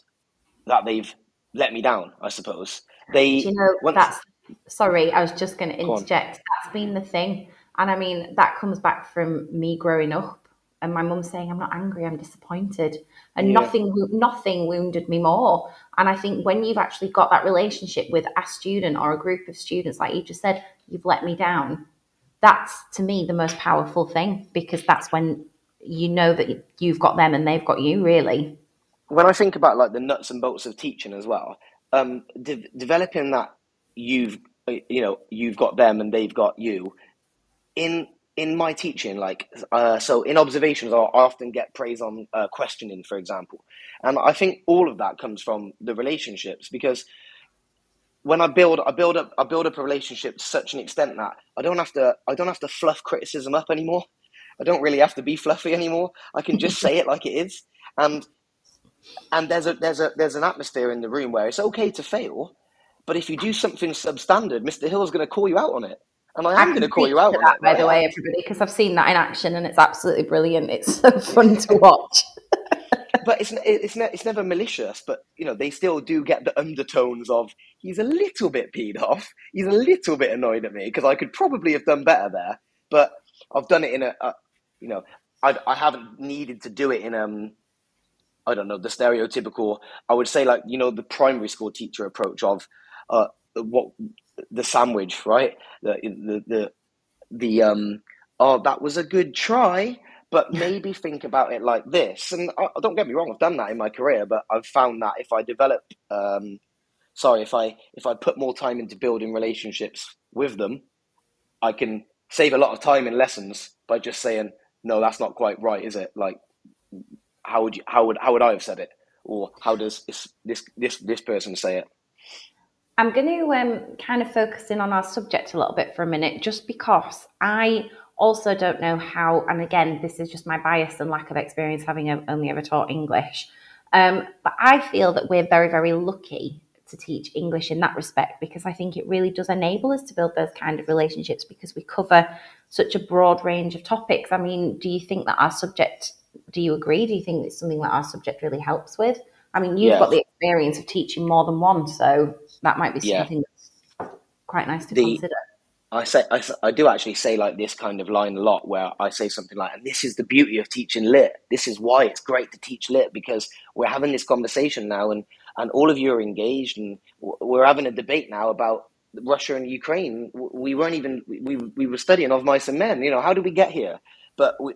that they've let me down. I suppose they. Do you know once, that's sorry. I was just going to interject. That's been the thing, and I mean that comes back from me growing up and my mum saying, "I'm not angry, I'm disappointed," and yeah. nothing nothing wounded me more. And I think when you've actually got that relationship with a student or a group of students, like you just said, you've let me down. That's to me the most powerful thing because that's when you know that you've got them and they've got you. Really. When I think about like the nuts and bolts of teaching as well, um, de- developing that you've you know you've got them and they've got you in in my teaching, like uh, so in observations, I often get praise on uh, questioning, for example, and I think all of that comes from the relationships because when I build, I build up, I build up a relationship to such an extent that I don't have to, I don't have to fluff criticism up anymore. I don't really have to be fluffy anymore. I can just say it like it is, and and there's a there's a there's an atmosphere in the room where it's okay to fail, but if you do something substandard, Mr. Hill's going to call you out on it. And I am going to call you out that, by the way, everybody, because I've seen that in action and it's absolutely brilliant. It's so fun to watch. but it's it's ne- it's never malicious. But you know, they still do get the undertones of he's a little bit peed off. He's a little bit annoyed at me because I could probably have done better there. But I've done it in a, a you know, I I haven't needed to do it in um. I don't know the stereotypical. I would say like you know the primary school teacher approach of uh, what the sandwich, right? The the the, the um oh that was a good try, but maybe think about it like this. And uh, don't get me wrong, I've done that in my career, but I've found that if I develop, um, sorry, if I if I put more time into building relationships with them, I can save a lot of time in lessons by just saying, no, that's not quite right, is it? Like, how would you, how would how would I have said it, or how does this this this this person say it? I'm going to um, kind of focus in on our subject a little bit for a minute, just because I also don't know how, and again, this is just my bias and lack of experience having only ever taught English. Um, but I feel that we're very, very lucky to teach English in that respect because I think it really does enable us to build those kind of relationships because we cover such a broad range of topics. I mean, do you think that our subject, do you agree? Do you think it's something that our subject really helps with? I mean, you've got the experience of teaching more than one, so that might be something yeah. that's quite nice to the, consider. I say I, I do actually say like this kind of line a lot where I say something like and this is the beauty of teaching lit this is why it's great to teach lit because we're having this conversation now and and all of you are engaged and we're having a debate now about Russia and Ukraine we weren't even we we were studying of mice and men you know how did we get here but we,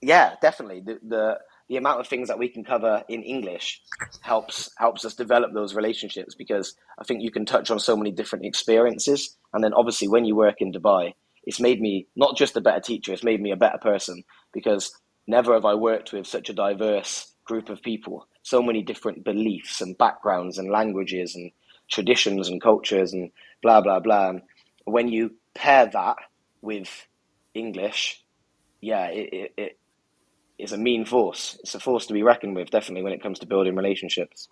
yeah definitely the, the the amount of things that we can cover in English helps helps us develop those relationships because I think you can touch on so many different experiences. And then obviously when you work in Dubai, it's made me not just a better teacher, it's made me a better person because never have I worked with such a diverse group of people, so many different beliefs and backgrounds and languages and traditions and cultures and blah blah blah. And when you pair that with English, yeah, it, it, is a mean force. It's a force to be reckoned with, definitely, when it comes to building relationships.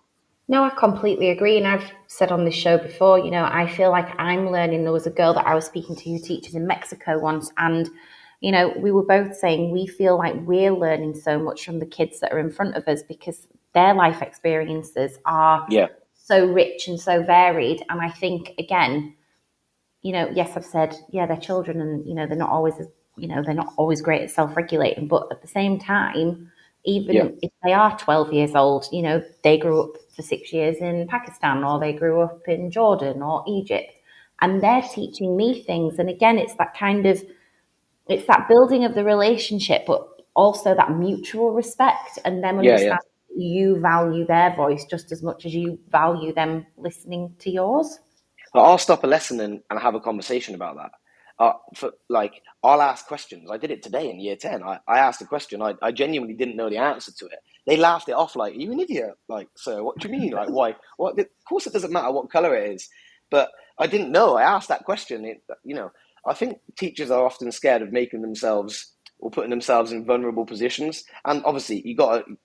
No, I completely agree. And I've said on this show before, you know, I feel like I'm learning. There was a girl that I was speaking to who teaches in Mexico once, and, you know, we were both saying we feel like we're learning so much from the kids that are in front of us because their life experiences are yeah. so rich and so varied. And I think, again, you know, yes, I've said, yeah, they're children and, you know, they're not always as you know they're not always great at self-regulating but at the same time even yeah. if they are 12 years old you know they grew up for six years in pakistan or they grew up in jordan or egypt and they're teaching me things and again it's that kind of it's that building of the relationship but also that mutual respect and them understand yeah, yeah. you value their voice just as much as you value them listening to yours i'll stop a lesson and, and have a conversation about that uh, for like I'll ask questions. I did it today in year ten. I, I asked a question. I, I genuinely didn't know the answer to it. They laughed it off like, "You an idiot!" Like, so what do you mean? Like, why? What? Of course, it doesn't matter what color it is. But I didn't know. I asked that question. It, you know, I think teachers are often scared of making themselves or putting themselves in vulnerable positions. And obviously, you got to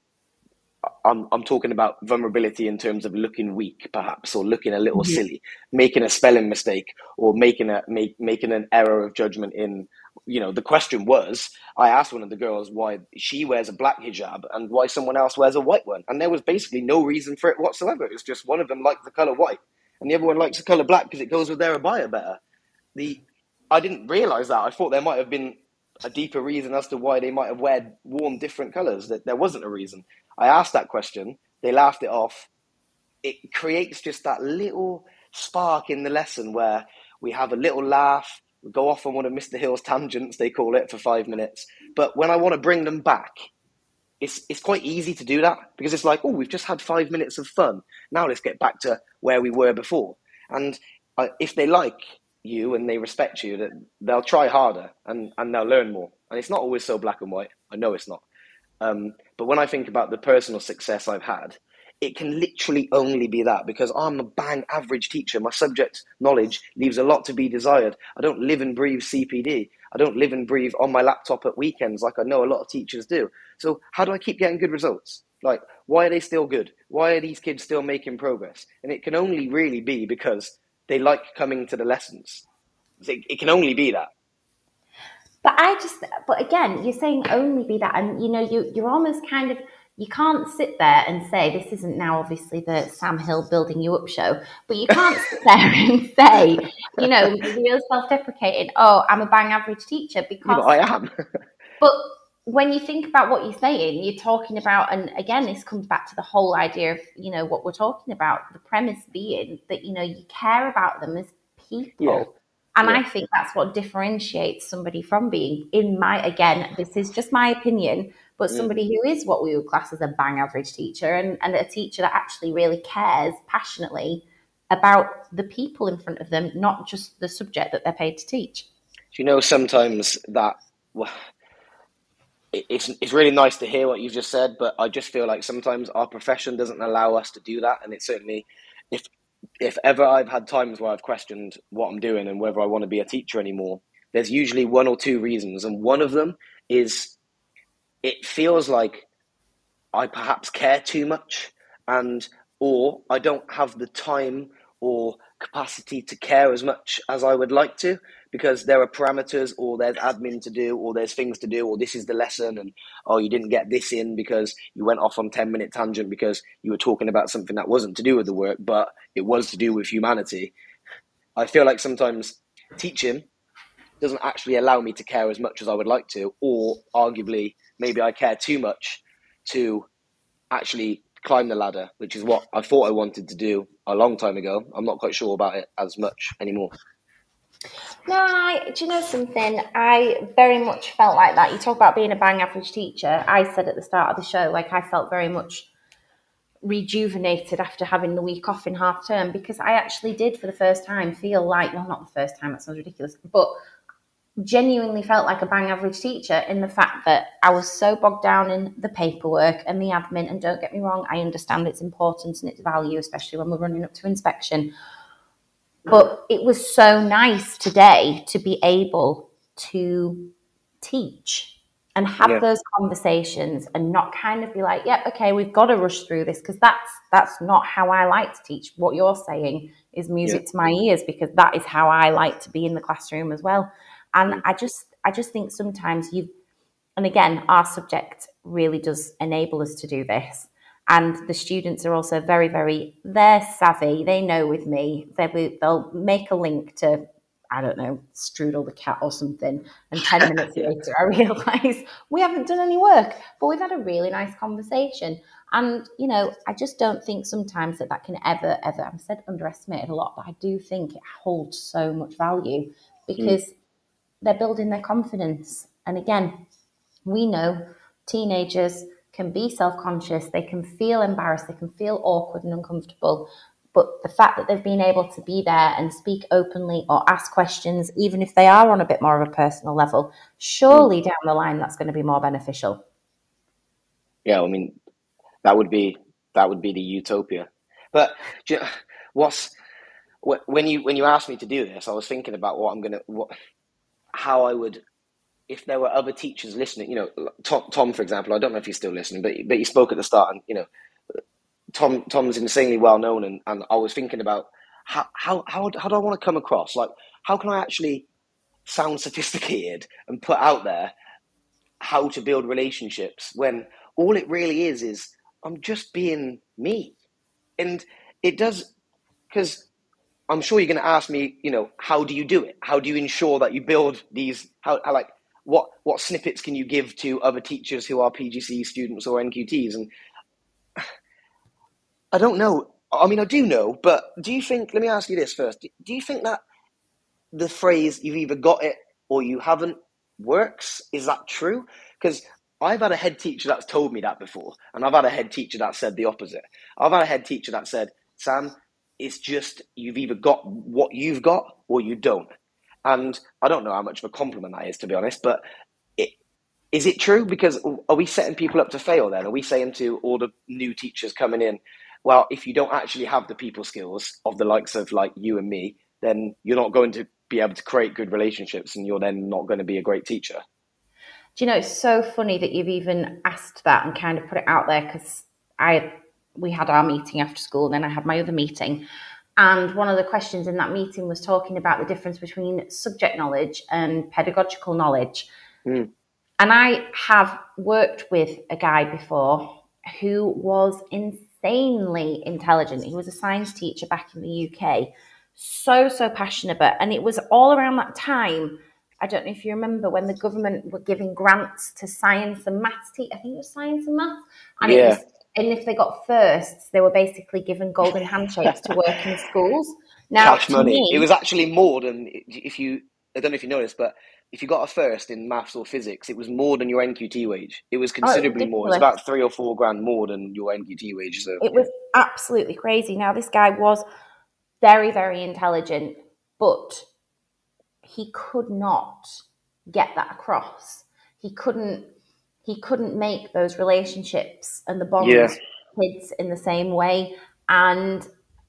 I'm, I'm talking about vulnerability in terms of looking weak, perhaps, or looking a little silly, making a spelling mistake, or making a make, making an error of judgment. In you know, the question was, I asked one of the girls why she wears a black hijab and why someone else wears a white one, and there was basically no reason for it whatsoever. It was just one of them liked the color white, and the other one likes the color black because it goes with their abaya better. The I didn't realize that. I thought there might have been a deeper reason as to why they might have wear worn different colors. That there wasn't a reason. I asked that question, they laughed it off. It creates just that little spark in the lesson where we have a little laugh, we go off on one of Mr. Hill's tangents, they call it, for five minutes. But when I want to bring them back, it's it's quite easy to do that because it's like, oh, we've just had five minutes of fun. Now let's get back to where we were before. And uh, if they like you and they respect you, that they'll try harder and, and they'll learn more. And it's not always so black and white. I know it's not. Um, but when I think about the personal success I've had, it can literally only be that because I'm a bang average teacher. My subject knowledge leaves a lot to be desired. I don't live and breathe CPD. I don't live and breathe on my laptop at weekends like I know a lot of teachers do. So, how do I keep getting good results? Like, why are they still good? Why are these kids still making progress? And it can only really be because they like coming to the lessons. It, it can only be that. But I just, but again, you're saying only be that, and you know, you you're almost kind of you can't sit there and say this isn't now obviously the Sam Hill building you up show, but you can't sit there and say, you know, real self-deprecating. Oh, I'm a bang average teacher because I am. but when you think about what you're saying, you're talking about, and again, this comes back to the whole idea of you know what we're talking about. The premise being that you know you care about them as people. Yeah And Yeah. I think that's what differentiates somebody from being, in my, again, this is just my opinion, but somebody who is what we would class as a bang average teacher and, and a teacher that actually really cares passionately about the people in front of them, not just the subject that they're paid to teach. Do you know sometimes that well, it- it's it's really nice to hear what you've just said, but I just feel like sometimes our profession doesn't allow us to do that, and it's certainly if if ever I've had times where I've questioned what I'm doing and whether I want to be a teacher anymore, there's usually one or two reasons, and one of them is it feels like I perhaps care too much, and or I don't have the time or capacity to care as much as I would like to because there are parameters or there's admin to do or there's things to do or this is the lesson and oh you didn't get this in because you went off on 10 minute tangent because you were talking about something that wasn't to do with the work but it was to do with humanity. I feel like sometimes teaching doesn't actually allow me to care as much as i would like to or arguably maybe i care too much to actually climb the ladder which is what i thought i wanted to do a long time ago. I'm not quite sure about it as much anymore No, I, do you know something? I very much felt like that. You talk about being a bang average teacher. I said at the start of the show, like I felt very much rejuvenated after having the week off in half term because I actually did for the first time feel like, well, not the first time, that sounds ridiculous, but genuinely felt like a bang average teacher in the fact that I was so bogged down in the paperwork and the admin. And don't get me wrong, I understand its importance and its value, especially when we're running up to inspection. But it was so nice today to be able to teach and have Yeah. those conversations and not kind of be like, yep, okay, we've got to rush through this because that's that's not how I like to teach. What you're saying is music to my ears because that is how I like to be in the classroom as well. And mm. I just I just think sometimes you and again, our subject really does enable us to do this. And the students are also very, very, they're savvy. They know with me, they, they'll make a link to, I don't know, Strudel the cat or something. And 10 minutes later, I realise we haven't done any work, but we've had a really nice conversation. And, you know, I just don't think sometimes that that can ever, ever, I've said underestimated a lot, but I do think it holds so much value hmm. because they're building their confidence. And again, we know teenagers can be self conscious, they can feel embarrassed, they can feel awkward and uncomfortable. But the fact that they've been able to be there and speak openly or ask questions, even if they are on a bit more of a personal level, surely down the line that's going to be more beneficial. yeah i mean that would be that would be the utopia but you know, what's when you when you asked me to do this i was thinking about what i'm gonna what how i would if there were other teachers listening you know tom, tom for example i don't know if he's still listening but but he spoke at the start and you know tom tom's insanely well known and, and i was thinking about how, how how how do i want to come across like how can i actually sound sophisticated and put out there how to build relationships when all it really is is I'm just being me. And it does, because I'm sure you're going to ask me, you know, how do you do it? How do you ensure that you build these, how, how like, what, what snippets can you give to other teachers who are PGC students or NQTs? And I don't know. I mean, I do know, but do you think, let me ask you this first. Do you think that the phrase you've either got it or you haven't works? Is that true? Because I've had a head teacher that's told me that before, and I've had a head teacher that said the opposite. I've had a head teacher that said, Sam, it's just you've either got what you've got or you don't. And I don't know how much of a compliment that is, to be honest, but it, is it true? Because are we setting people up to fail then? Are we saying to all the new teachers coming in, well, if you don't actually have the people skills of the likes of like you and me, then you're not going to be able to create good relationships and you're then not going to be a great teacher? Do you know, it's so funny that you've even asked that and kind of put it out there because I we had our meeting after school, and then I had my other meeting. And one of the questions in that meeting was talking about the difference between subject knowledge and pedagogical knowledge. Mm. And I have worked with a guy before who was insanely intelligent. He was a science teacher back in the UK, so, so passionate. And it was all around that time. I don't know if you remember when the government were giving grants to science and maths. I think it was science and maths. And it Yeah. was, and if they got firsts, they were basically given golden handshakes to work in schools. Now, cash money. me- It was actually more than if you. I don't know if you noticed, but if you got a first in maths or physics, it was more than your NQT wage. It was oh, considerably more. It was ridiculous. about three or four grand more than your NQT wage. So It was absolutely crazy. Now, this guy was very, very intelligent, but he could not get that across. He couldn't. He couldn't make those relationships and the bonds Yeah. with kids in the same way. And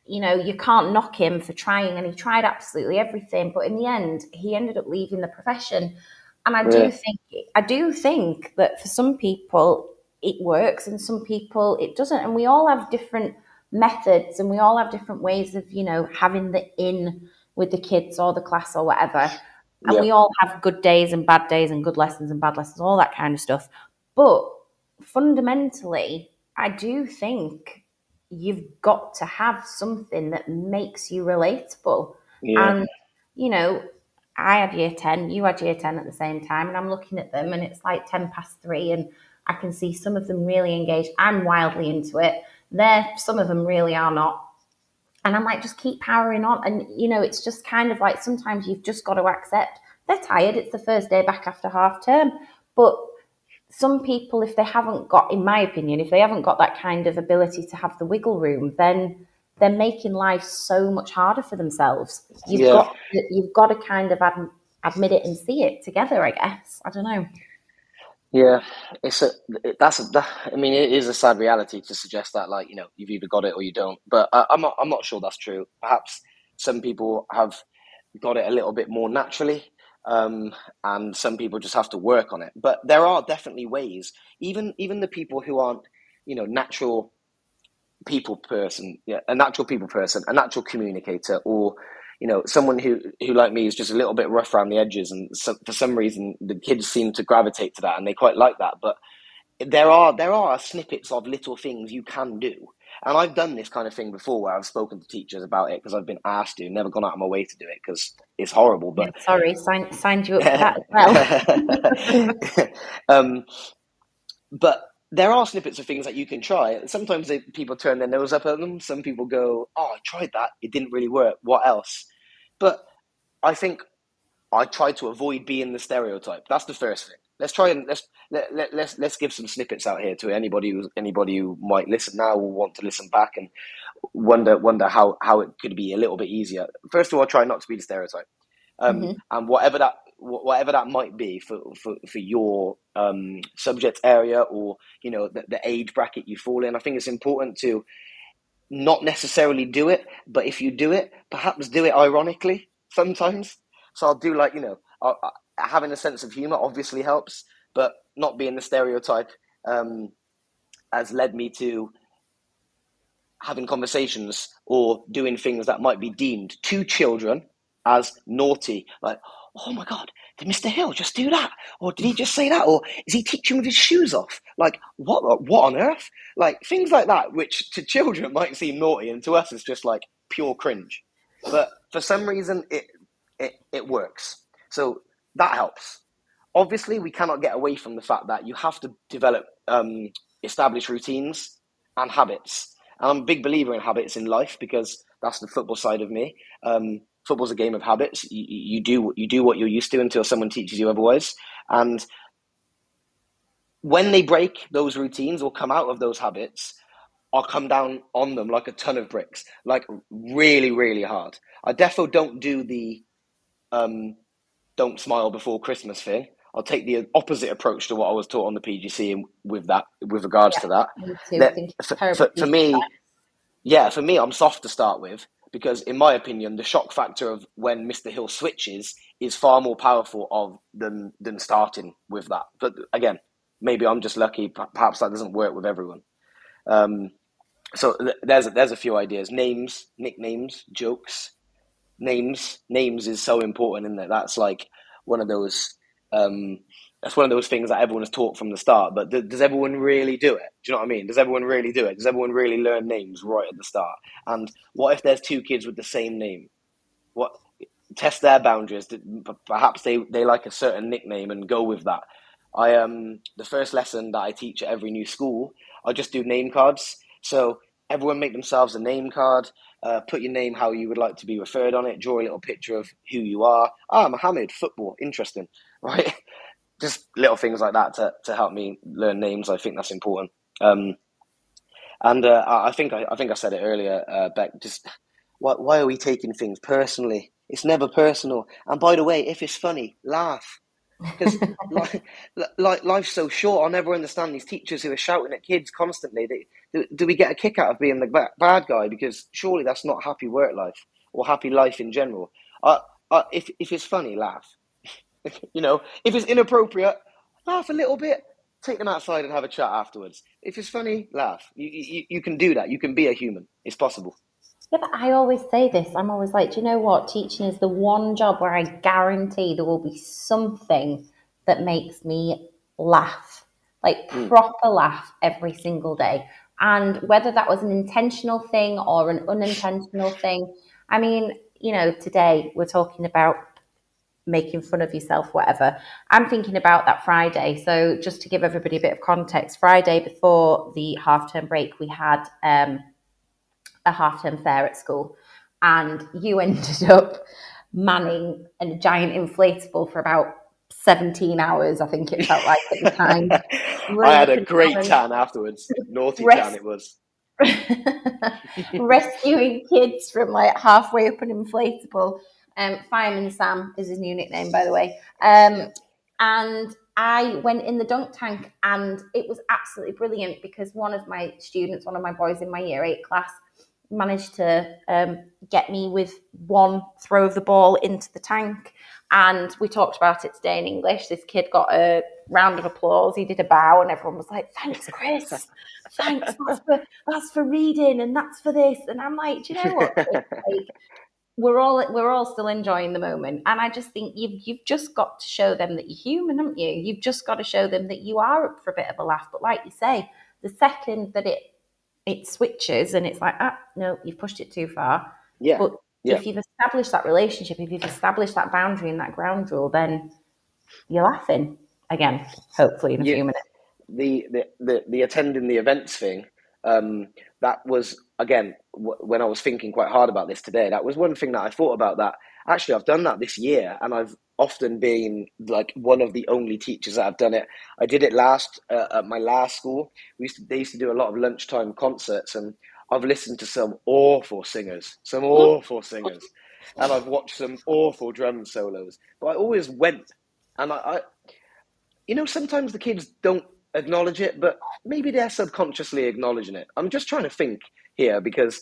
you know, you can't knock him for trying. And he tried absolutely everything, but in the end, he ended up leaving the profession. And I do think, I do think that for some people it works, and some people it doesn't. And we all have different methods, and we all have different ways of, you know, having the in with the kids or the class or whatever. And Yeah. we all have good days and bad days, and good lessons and bad lessons, all that kind of stuff. But fundamentally, I do think you've got to have something that makes you relatable. yeah, And, you know, I had year 10, you had year 10 at the same time, and I'm looking at them and it's like 10 past three, and I can see some of them really engaged. I'm wildly into it. There, some of them really are not. And I'm like, just keep powering on. And, you know, it's just kind of like sometimes you've just got to accept they're tired. It's the first day back after half term. But some people, if they haven't got, in my opinion, if they haven't got that kind of ability to have the wiggle room, then they're making life so much harder for themselves. You've Yeah. got to, you've got to kind of ad, admit it and see it together. I guess I don't know. yeah. It's a. It, that's a. That, I mean, it is a sad reality to suggest that, like, you know, you've either got it or you don't. But uh, I'm not. I'm not sure that's true. Perhaps some people have got it a little bit more naturally. Um, and some people just have to work on it. But there are definitely ways. Even even the people who aren't, you know, natural people person, yeah, a natural people person, a natural communicator, or you know, someone who who like me is just a little bit rough around the edges, and so, for some reason the kids seem to gravitate to that, and they quite like that. But there are there are snippets of little things you can do, and I've done this kind of thing before, where I've spoken to teachers about it because I've been asked to, never gone out of my way to do it because it's horrible, but. Sorry, signed signed you up for that as well. um, but there are snippets of things that you can try. Sometimes they, people turn their nose up at them. Some people go, "Oh, I tried that. It didn't really work. What else?" But I think I try to avoid being the stereotype. That's the first thing. Let's try and let's let, let, let's let's give some snippets out here to anybody who anybody who might listen now or want to listen back and wonder wonder how how it could be a little bit easier. First of all, try not to be the stereotype, um, Mhm. and whatever that whatever that might be for for, for your um, subject area or you know the, the age bracket you fall in. I think it's important to not necessarily do it, but if you do it, perhaps do it ironically sometimes. So I'll do like you know, I, I, having a sense of humor obviously helps, but not being the stereotype um, has led me to having conversations or doing things that might be deemed to children as naughty, like. Oh my God! Did Mr. Hill just do that, or did he just say that, or is he teaching with his shoes off? Like what? What on earth? Like things like that, which to children might seem naughty, and to us it's just like pure cringe. But for some reason, it it, it works. So that helps. Obviously, we cannot get away from the fact that you have to develop um, established routines and habits. And I'm a big believer in habits in life because that's the football side of me. Um, football's a game of habits. You, you do you do what you're used to until someone teaches you otherwise. And when they break those routines or come out of those habits, I'll come down on them like a ton of bricks, like really, really hard. I defo don't do the um, don't smile before Christmas thing. I'll take the opposite approach to what I was taught on the PGC and with that, with regards to that. That- I think it's for, for, for me, yeah, for me, I'm soft to start with because, in my opinion, the shock factor of when Mr. Hill switches is far more powerful of than than starting with that. But again, maybe I'm just lucky. Perhaps that doesn't work with everyone. Um, so th- there's a, there's a few ideas: names, nicknames, jokes. Names, names is so important, isn't? That's like one of those. Um, that's one of those things that everyone has taught from the start. But th- does everyone really do it? Do you know what I mean? Does everyone really do it? Does everyone really learn names right at the start? And what if there's two kids with the same name? What test their boundaries? Perhaps they, they like a certain nickname and go with that. I um the first lesson that I teach at every new school, I just do name cards. So everyone make themselves a name card. Uh, put your name how you would like to be referred on it. Draw a little picture of who you are. Ah, Mohammed, football, interesting, right? Just little things like that to, to help me learn names. I think that's important. Um, and uh, I think I, I, think I said it earlier, uh, Beck. Just why, why are we taking things personally? It's never personal. And by the way, if it's funny, laugh because like, like life's so short. I'll never understand these teachers who are shouting at kids constantly. They, do, do, we get a kick out of being the bad guy? Because surely that's not happy work life or happy life in general. Uh, uh, if if it's funny, laugh. you know, if it's inappropriate, laugh a little bit. Take them outside and have a chat afterwards. If it's funny, laugh. You, you, you can do that. You can be a human. It's possible. Yeah, but I always say this. I'm always like, do you know what? Teaching is the one job where I guarantee there will be something that makes me laugh, like mm. proper laugh every single day. And whether that was an intentional thing or an unintentional thing, I mean, you know, today we're talking about making fun of yourself, whatever. I'm thinking about that Friday. So, just to give everybody a bit of context, Friday before the half term break, we had um, a half term fair at school, and you ended up manning a giant inflatable for about 17 hours, I think it felt like at the time. I had a great tan afterwards. Naughty Res- tan it was. Rescuing kids from like halfway up an inflatable. Um, Fireman Sam is his new nickname, by the way. Um, and I went in the dunk tank, and it was absolutely brilliant because one of my students, one of my boys in my year eight class, managed to um, get me with one throw of the ball into the tank. And we talked about it today in English. This kid got a round of applause. He did a bow, and everyone was like, "Thanks, Chris. Thanks. That's for that's for reading, and that's for this." And I'm like, "Do you know what? like, we're all we're all still enjoying the moment, and I just think you've you've just got to show them that you're human, haven't you? You've just got to show them that you are up for a bit of a laugh. But like you say, the second that it it switches and it's like, ah, no, you've pushed it too far. Yeah. But yeah. if you've established that relationship, if you've established that boundary and that ground rule, then you're laughing again, hopefully in a yeah. few minutes. The, the, the, the attending the events thing, um, that was, again, w- when I was thinking quite hard about this today, that was one thing that I thought about that actually I've done that this year and I've often been like one of the only teachers that have done it. I did it last uh, at my last school. We used to, they used to do a lot of lunchtime concerts, and I've listened to some awful singers, some awful singers, and I've watched some awful drum solos. But I always went, and I, I you know, sometimes the kids don't acknowledge it, but maybe they're subconsciously acknowledging it. I'm just trying to think here because,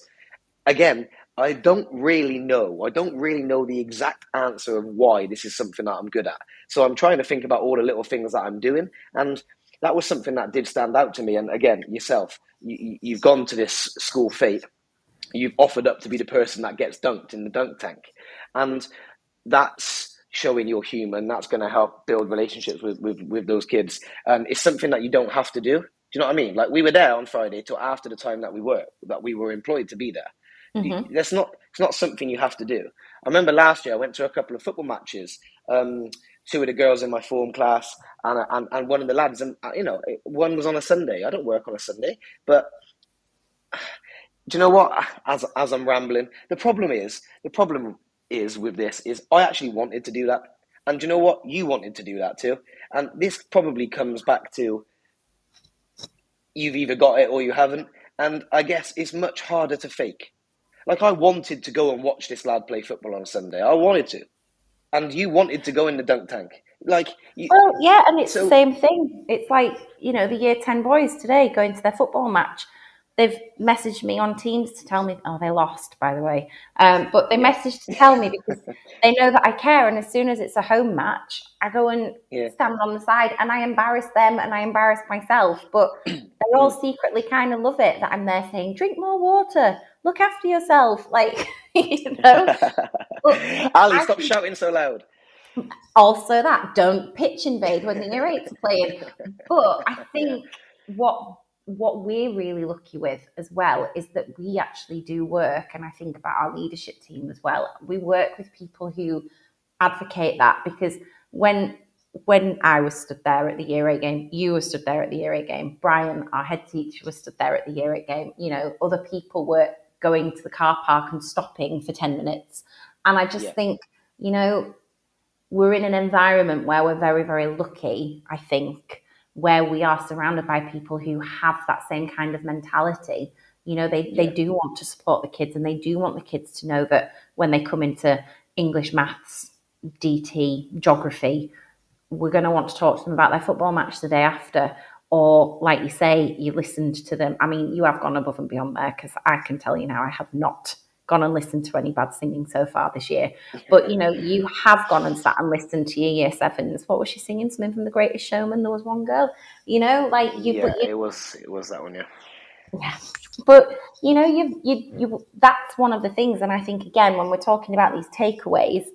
again, I don't really know. I don't really know the exact answer of why this is something that I'm good at. So I'm trying to think about all the little things that I'm doing. And that was something that did stand out to me. And again, yourself, you, you've gone to this school fete. You've offered up to be the person that gets dunked in the dunk tank. And that's showing you're human. That's going to help build relationships with, with, with those kids. And it's something that you don't have to do. Do you know what I mean? Like we were there on Friday till after the time that we were, that we were employed to be there. Mm-hmm. That's not it's not something you have to do. I remember last year I went to a couple of football matches. Um, two of the girls in my form class and, and and one of the lads, and uh, you know, one was on a Sunday. I don't work on a Sunday, but do you know what? As as I'm rambling, the problem is the problem is with this is I actually wanted to do that, and do you know what? You wanted to do that too, and this probably comes back to you've either got it or you haven't, and I guess it's much harder to fake like I wanted to go and watch this lad play football on Sunday. I wanted to, and you wanted to go in the dunk tank. Like, you, well, yeah, and it's so, the same thing. It's like you know the year ten boys today going to their football match. They've messaged me on Teams to tell me, oh, they lost, by the way. Um, but they messaged to tell me because they know that I care. And as soon as it's a home match, I go and yeah. stand on the side and I embarrass them and I embarrass myself. But they all secretly kind of love it that I'm there saying, drink more water, look after yourself. Like, you know. Ali, stop shouting so loud. Also, that don't pitch invade when the year eight's playing. But I think what what we're really lucky with as well is that we actually do work, and I think about our leadership team as well. We work with people who advocate that because when when I was stood there at the year eight game, you were stood there at the year eight game, Brian, our head teacher, was stood there at the year eight game. You know, other people were going to the car park and stopping for 10 minutes. And I just Yeah. think, you know, we're in an environment where we're very, very lucky, I think, where we are surrounded by people who have that same kind of mentality. You know, they, they do want to support the kids and they do want the kids to know that when they come into English, maths, DT, geography, we're going to want to talk to them about their football match the day after. Or, like you say, you listened to them. I mean, you have gone above and beyond there because I can tell you now, I have not gone and listened to any bad singing so far this year. But, you know, you have gone and sat and listened to your year sevens. What was she singing? Something from The Greatest Showman? There was one girl, you know, like you, yeah, you it was it was that one. Yeah, yeah. But you know, you you you that's one of the things, and I think again, when we're talking about these takeaways,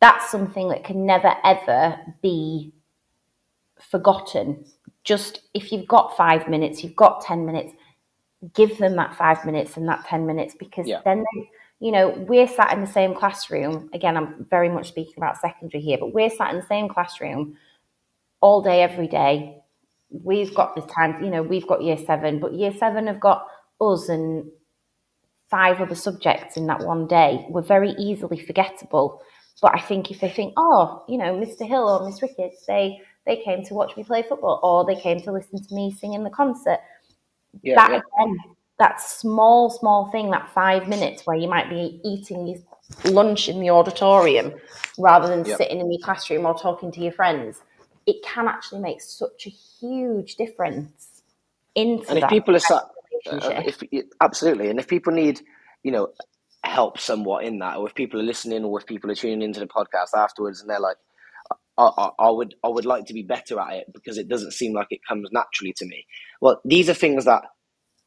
that's something that can never ever be forgotten. Just if you've got five minutes, you've got ten minutes, give them that five minutes and that ten minutes because Yeah. then they, you know, we're sat in the same classroom. Again, I'm very much speaking about secondary here, but we're sat in the same classroom all day, every day, we've got the time, you know, we've got year seven, but year seven have got us and five other subjects in that one day. We're very easily forgettable. But I think if they think, oh, you know, Mr. Hill or Miss Ricketts, they they came to watch me play football or they came to listen to me sing in the concert. yeah, that yeah. again, that small, small thing, that five minutes where you might be eating your lunch in the auditorium rather than Yep. sitting in your classroom or talking to your friends, it can actually make such a huge difference into And if people are sat, uh, if absolutely, and if people need, you know, help somewhat in that, or if people are listening, or if people are tuning into the podcast afterwards, and they're like, I, I, would, I would like to be better at it because it doesn't seem like it comes naturally to me. Well, these are things that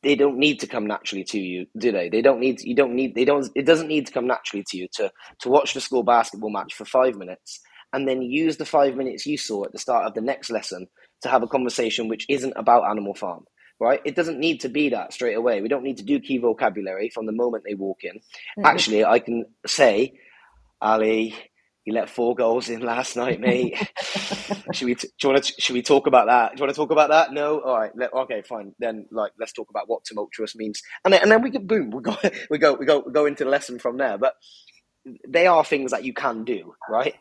they don't need to come naturally to you, do they? They don't need, you don't need, they don't. It doesn't need to come naturally to you to to watch the school basketball match for five minutes and then use the five minutes you saw at the start of the next lesson to have a conversation which isn't about Animal Farm right? It doesn't need to be that straight away. We don't need to do key vocabulary from the moment they walk in. Mhm. Actually, I can say, Ali, you let four goals in last night, mate. should we? T- do you want to? Should we talk about that? Do you want to talk about that? No. All right. Let, okay, fine. Then, like, let's talk about what tumultuous means, and then, and then we can boom. We go. We go. We go. We go into the lesson from there. But they are things that you can do, right?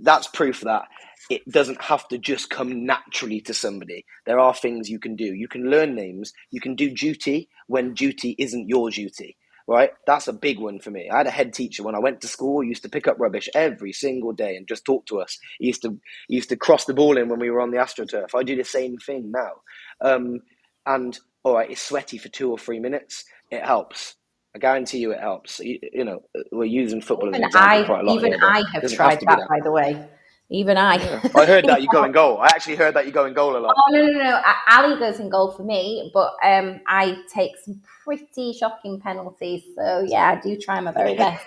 That's proof that it doesn't have to just come naturally to somebody. There are things you can do. You can learn names. You can do duty when duty isn't your duty, right? That's a big one for me. I had a head teacher when I went to school. He used to pick up rubbish every single day and just talk to us. He used to he used to cross the ball in when we were on the astroturf. I do the same thing now. Um, and all right, it's sweaty for two or three minutes. It helps. I guarantee you, it helps. You, you know, we're using football as an Even example I, quite a lot. even here, I have tried be that, by the way. Even I. I heard that you go in goal. I actually heard that you go in goal a lot. Oh no no no! Ali goes in goal for me, but um, I take some pretty shocking penalties. So yeah, I do try my very best.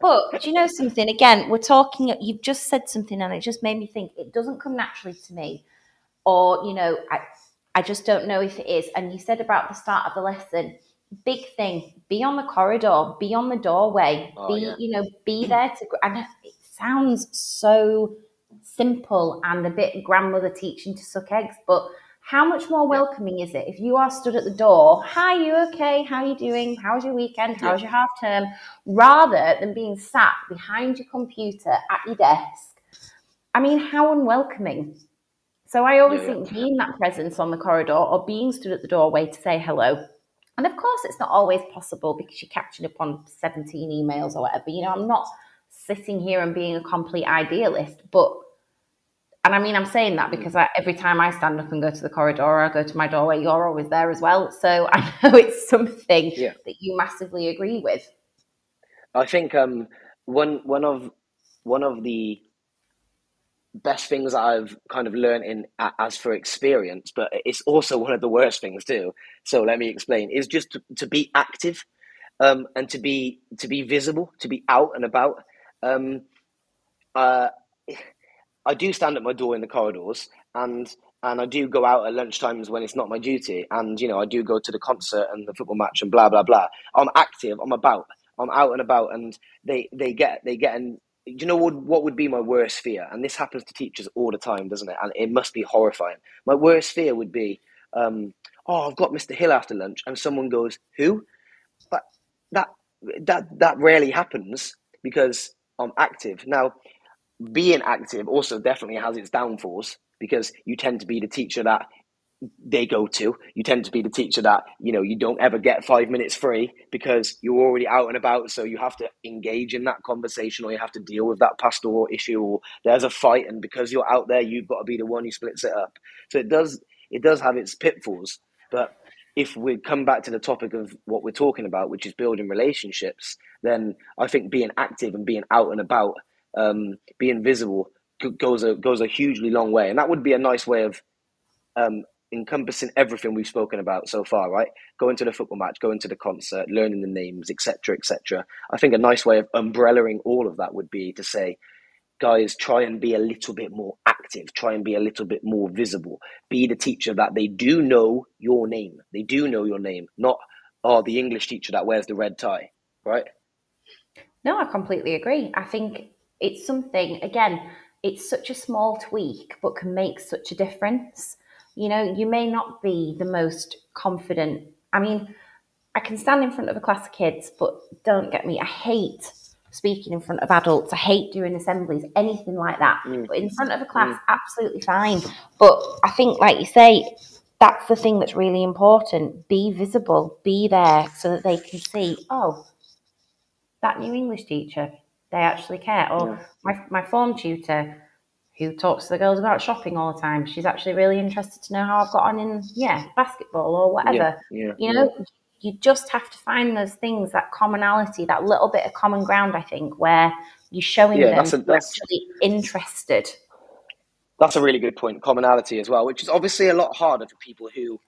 But do you know something? Again, we're talking. You've just said something, and it just made me think. It doesn't come naturally to me, or you know, I I just don't know if it is. And you said about the start of the lesson. Big thing. Be on the corridor. Be on the doorway. Oh, be yeah. you know. Be there to. And it sounds so simple and a bit grandmother teaching to suck eggs, but how much more welcoming is it if you are stood at the door? Hi, you okay? How are you doing? How's your weekend? How's your half term? Rather than being sat behind your computer at your desk. I mean, how unwelcoming. So I always Yeah, think being that presence on the corridor or being stood at the doorway to say hello. And of course, it's not always possible because you're catching up on 17 emails or whatever. You know, I'm not sitting here and being a complete idealist, but and I mean, I'm saying that because I, every time I stand up and go to the corridor or I go to my doorway, you're always there as well. So I know it's something Yeah. that you massively agree with. I think um, one one of one of the best things I've kind of learned in as for experience, but it's also one of the worst things too. So let me explain: is just to, to be active um, and to be to be visible, to be out and about. Um, uh, I do stand at my door in the corridors, and and I do go out at lunchtimes when it's not my duty, and you know I do go to the concert and the football match and blah blah blah. I'm active. I'm about. I'm out and about, and they they get they get and you know what what would be my worst fear? And this happens to teachers all the time, doesn't it? And it must be horrifying. My worst fear would be, um, oh, I've got Mr. Hill after lunch, and someone goes, who? but that that that rarely happens because I'm active now. Being active also definitely has its downfalls because you tend to be the teacher that they go to. You tend to be the teacher that you know you don't ever get five minutes free because you're already out and about. So you have to engage in that conversation, or you have to deal with that pastoral issue, or there's a fight, and because you're out there, you've got to be the one who splits it up. So it does it does have its pitfalls, but if we come back to the topic of what we're talking about, which is building relationships, then I think being active and being out and about, um, being visible, goes a goes a hugely long way, and that would be a nice way of um, encompassing everything we've spoken about so far, right? Going to the football match, going to the concert, learning the names, etc., etc. I think a nice way of umbrellaing all of that would be to say, guys, try and be a little bit more active, try and be a little bit more visible, be the teacher that they do know your name. They do know your name, not oh the English teacher that wears the red tie, right? No, I completely agree. I think it's something again. It's such a small tweak, but can make such a difference you know, you may not be the most confident. I mean, I can stand in front of a class of kids, but don't get me, I hate speaking in front of adults. I hate doing assemblies, anything like that. Mm. But in front of a class, mm. absolutely fine. But I think, like you say, that's the thing that's really important. Be visible, be there so that they can see, oh, that new English teacher, they actually care. Or yeah. my, my form tutor, who talks to the girls about shopping all the time. She's actually really interested to know how I've got on in yeah basketball or whatever. Yeah, yeah, you know, yeah. you just have to find those things, that commonality, that little bit of common ground. I think where you're showing them that's a, that's, actually interested. That's a really good point. Commonality as well, which is obviously a lot harder for people who.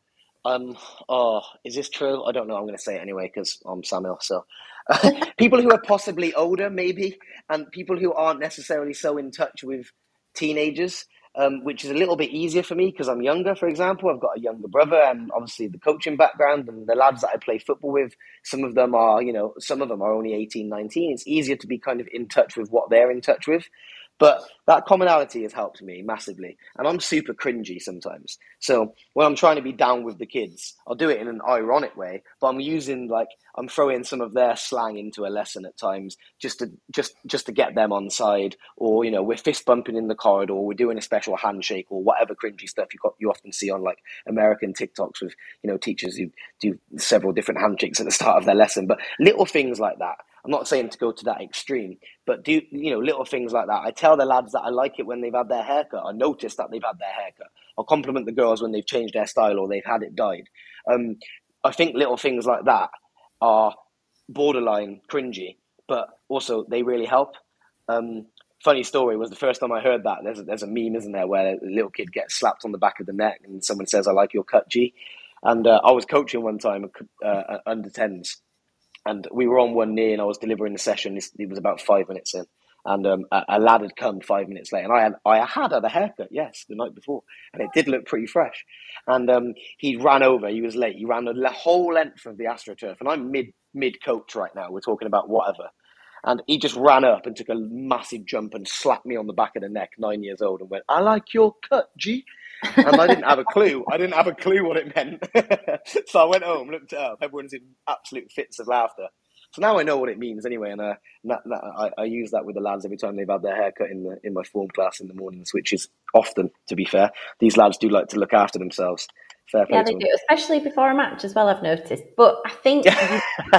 Um, oh, is this true? I don't know. I'm going to say it anyway because I'm Samuel. So, people who are possibly older, maybe, and people who aren't necessarily so in touch with teenagers, um, which is a little bit easier for me because I'm younger, for example. I've got a younger brother and obviously the coaching background and the lads that I play football with, some of them are, you know, some of them are only 18, 19. It's easier to be kind of in touch with what they're in touch with. But that commonality has helped me massively. And I'm super cringy sometimes. So when I'm trying to be down with the kids, I'll do it in an ironic way, but I'm using like I'm throwing some of their slang into a lesson at times just to just just to get them on side. Or, you know, we're fist bumping in the corridor, we're doing a special handshake or whatever cringy stuff you got you often see on like American TikToks with, you know, teachers who do several different handshakes at the start of their lesson. But little things like that I'm not saying to go to that extreme, but do you know little things like that? I tell the lads that I like it when they've had their haircut. I notice that they've had their haircut. I'll compliment the girls when they've changed their style or they've had it dyed. Um, I think little things like that are borderline cringy, but also they really help. Um, funny story was the first time I heard that. There's a, there's a meme, isn't there, where a little kid gets slapped on the back of the neck and someone says, "I like your cut, G." And uh, I was coaching one time uh, under tens, and we were on one knee and I was delivering the session. It was about five minutes in, and um, a, a, lad had come five minutes late, and I had I had had a haircut, yes, the night before, and it did look pretty fresh. And um, he ran over. He was late. He ran the whole length of the AstroTurf, and I'm mid mid coach right now. We're talking about whatever. And he just ran up and took a massive jump and slapped me on the back of the neck, nine years old, and went, I like your cut, G and I didn't have a clue. I didn't have a clue what it meant. so I went home, looked it up. Everyone's in absolute fits of laughter. So now I know what it means anyway, and uh, that, that, I, I, use that with the lads every time they've had their haircut in the in my form class in the mornings, which is often, to be fair. These lads do like to look after themselves. Fair play. yeah, they do, especially before a match as well. I've noticed, but I think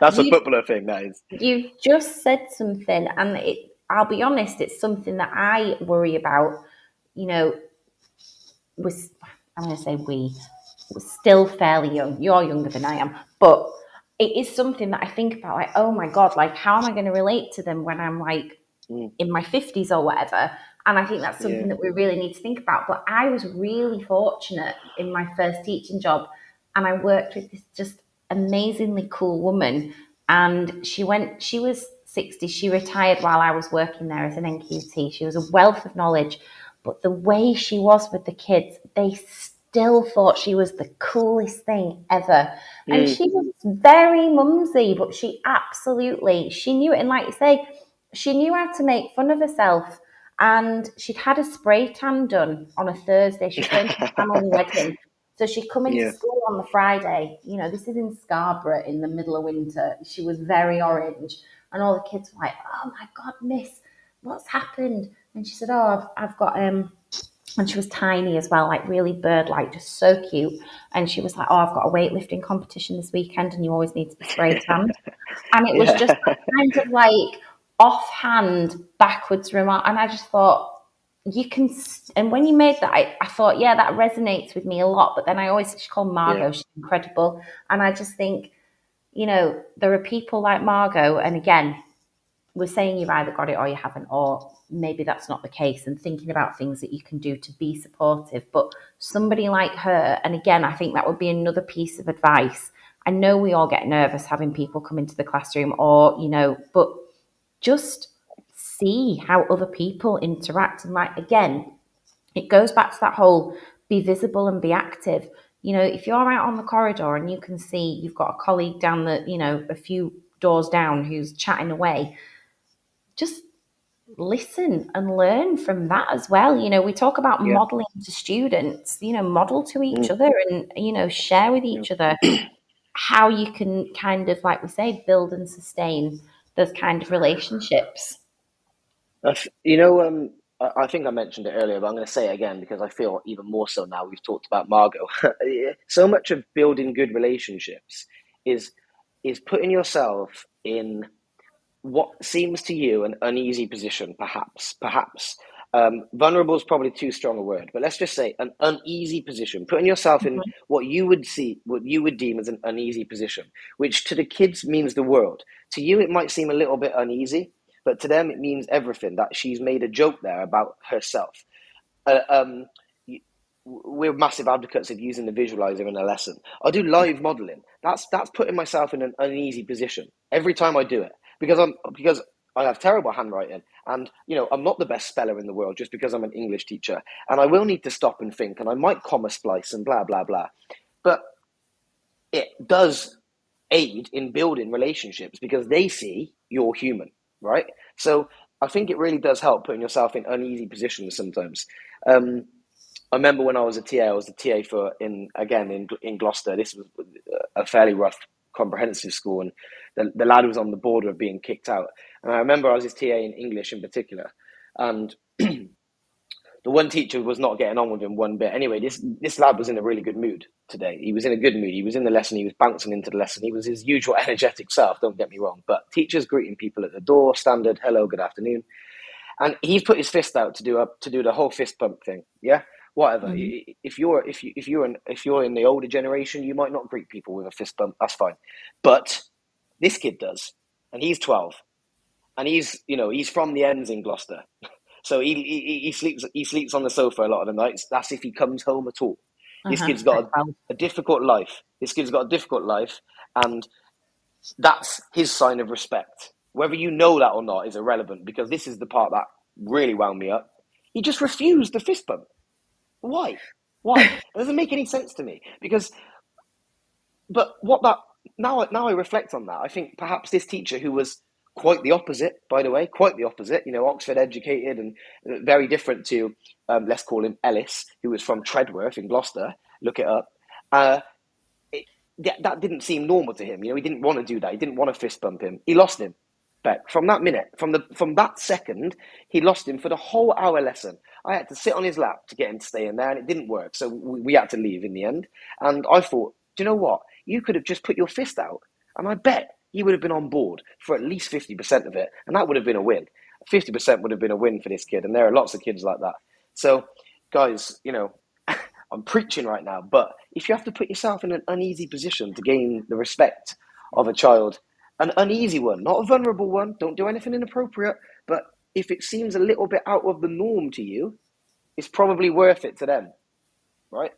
that's you, a footballer thing. That is. You've just said something, and it, I'll be honest, it's something that I worry about. You know, was I'm going to say we were still fairly young. You're younger than I am, but it is something that I think about. Like, oh my god, like how am I going to relate to them when I'm like mm. in my fifties or whatever? And I think that's something yeah. that we really need to think about. But I was really fortunate in my first teaching job, and I worked with this just amazingly cool woman. And she went, she was 60, she retired while I was working there as an NQT. She was a wealth of knowledge. But the way she was with the kids, they still thought she was the coolest thing ever. Mm. And she was very mumsy, but she absolutely she knew it. And like you say, she knew how to make fun of herself. And she'd had a spray tan done on a Thursday. She went to a family wedding. So she'd come into Yeah. school on the Friday. You know, this is in Scarborough in the middle of winter. She was very orange, and all the kids were like, "Oh my god, Miss, what's happened?" And she said, "Oh, I've, I've got um." And she was tiny as well, like really bird-like, just so cute. And she was like, "Oh, I've got a weightlifting competition this weekend, and you always need to be spray tanned." and it was Yeah. just kind of like offhand, backwards remark. And I just thought, you can st- and when you made that I, I thought yeah that resonates with me a lot but then i always she's called margot Yeah. she's incredible and i just think you know there are people like margot and again we're saying you've either got it or you haven't or maybe that's not the case and thinking about things that you can do to be supportive but somebody like her and again i think that would be another piece of advice i know we all get nervous having people come into the classroom or you know but just see how other people interact. And like again, it goes back to that whole be visible and be active. You know, if you're out on the corridor and you can see you've got a colleague down the, you know, a few doors down who's chatting away, just listen and learn from that as well. You know, we talk about Yeah. modeling to students, you know, model to each other and, you know, share with each other how you can kind of, like we say, build and sustain those kind of relationships. You know, um, I I think I mentioned it earlier, but I'm going to say it again because I feel even more so now we've talked about Margot. so much of building good relationships is is putting yourself in what seems to you an uneasy position, perhaps, perhaps. Um, vulnerable is probably too strong a word, but let's just say an uneasy position. Putting yourself in what you would see, what you would deem as an uneasy position, which to the kids means the world. To you, it might seem a little bit uneasy, but to them, it means everything. That she's made a joke there about herself. Uh, um, we're massive advocates of using the visualizer in a lesson. I do live modeling. That's that's putting myself in an uneasy position every time I do it because I'm because I have terrible handwriting and you know I'm not the best speller in the world just because I'm an English teacher and I will need to stop and think and I might comma splice and blah blah blah. But it does aid in building relationships because they see you're human, right? So I think it really does help putting yourself in uneasy positions sometimes. Um, I remember when I was a TA, I was the TA for in again in in Gloucester. This was a fairly rough comprehensive school, and the, the lad was on the border of being kicked out. And I remember I was his TA in English in particular, and the one teacher was not getting on with him one bit. Anyway, this this lad was in a really good mood today. He was in a good mood. He was in the lesson. He was bouncing into the lesson. He was his usual energetic self. Don't get me wrong. But teachers greeting people at the door, standard hello, good afternoon, and he's put his fist out to do a to do the whole fist bump thing. Yeah, whatever. Mhm. If you're if you if you're in, if you're in the older generation, you might not greet people with a fist bump. That's fine. But this kid does, and he's twelve, and he's you know he's from the ends in Gloucester. So he, he, he sleeps he sleeps on the sofa a lot of the nights. That's if he comes home at all. This Uh-huh. kid's got a, a difficult life. This kid's got a difficult life, and that's his sign of respect. Whether you know that or not is irrelevant because this is the part that really wound me up. He just refused the fist bump. Why? Why? it doesn't make any sense to me because. But what that now now I reflect on that, I think perhaps this teacher who was quite the opposite, by the way, quite the opposite. You know, Oxford educated and uh, very different to um, let's call him Ellis, who was from Tredworth in Gloucester. Look it up. Uh, it, that, that didn't seem normal to him. You know, he didn't want to do that. He didn't want to fist bump him. He lost him. Beck. From that minute, from the from that second, he lost him for the whole hour lesson. I had to sit on his lap to get him to stay in there, and it didn't work. So we, we had to leave in the end. And I thought, do you know what? You could have just put your fist out, and I bet he would have been on board for at least fifty percent of it, and that would have been a win. Fifty percent would have been a win for this kid, and there are lots of kids like that. So, guys, you know, I'm preaching right now, but if you have to put yourself in an uneasy position to gain the respect of a child, an uneasy one, not a vulnerable one, don't do anything inappropriate, but if it seems a little bit out of the norm to you, it's probably worth it to them, right?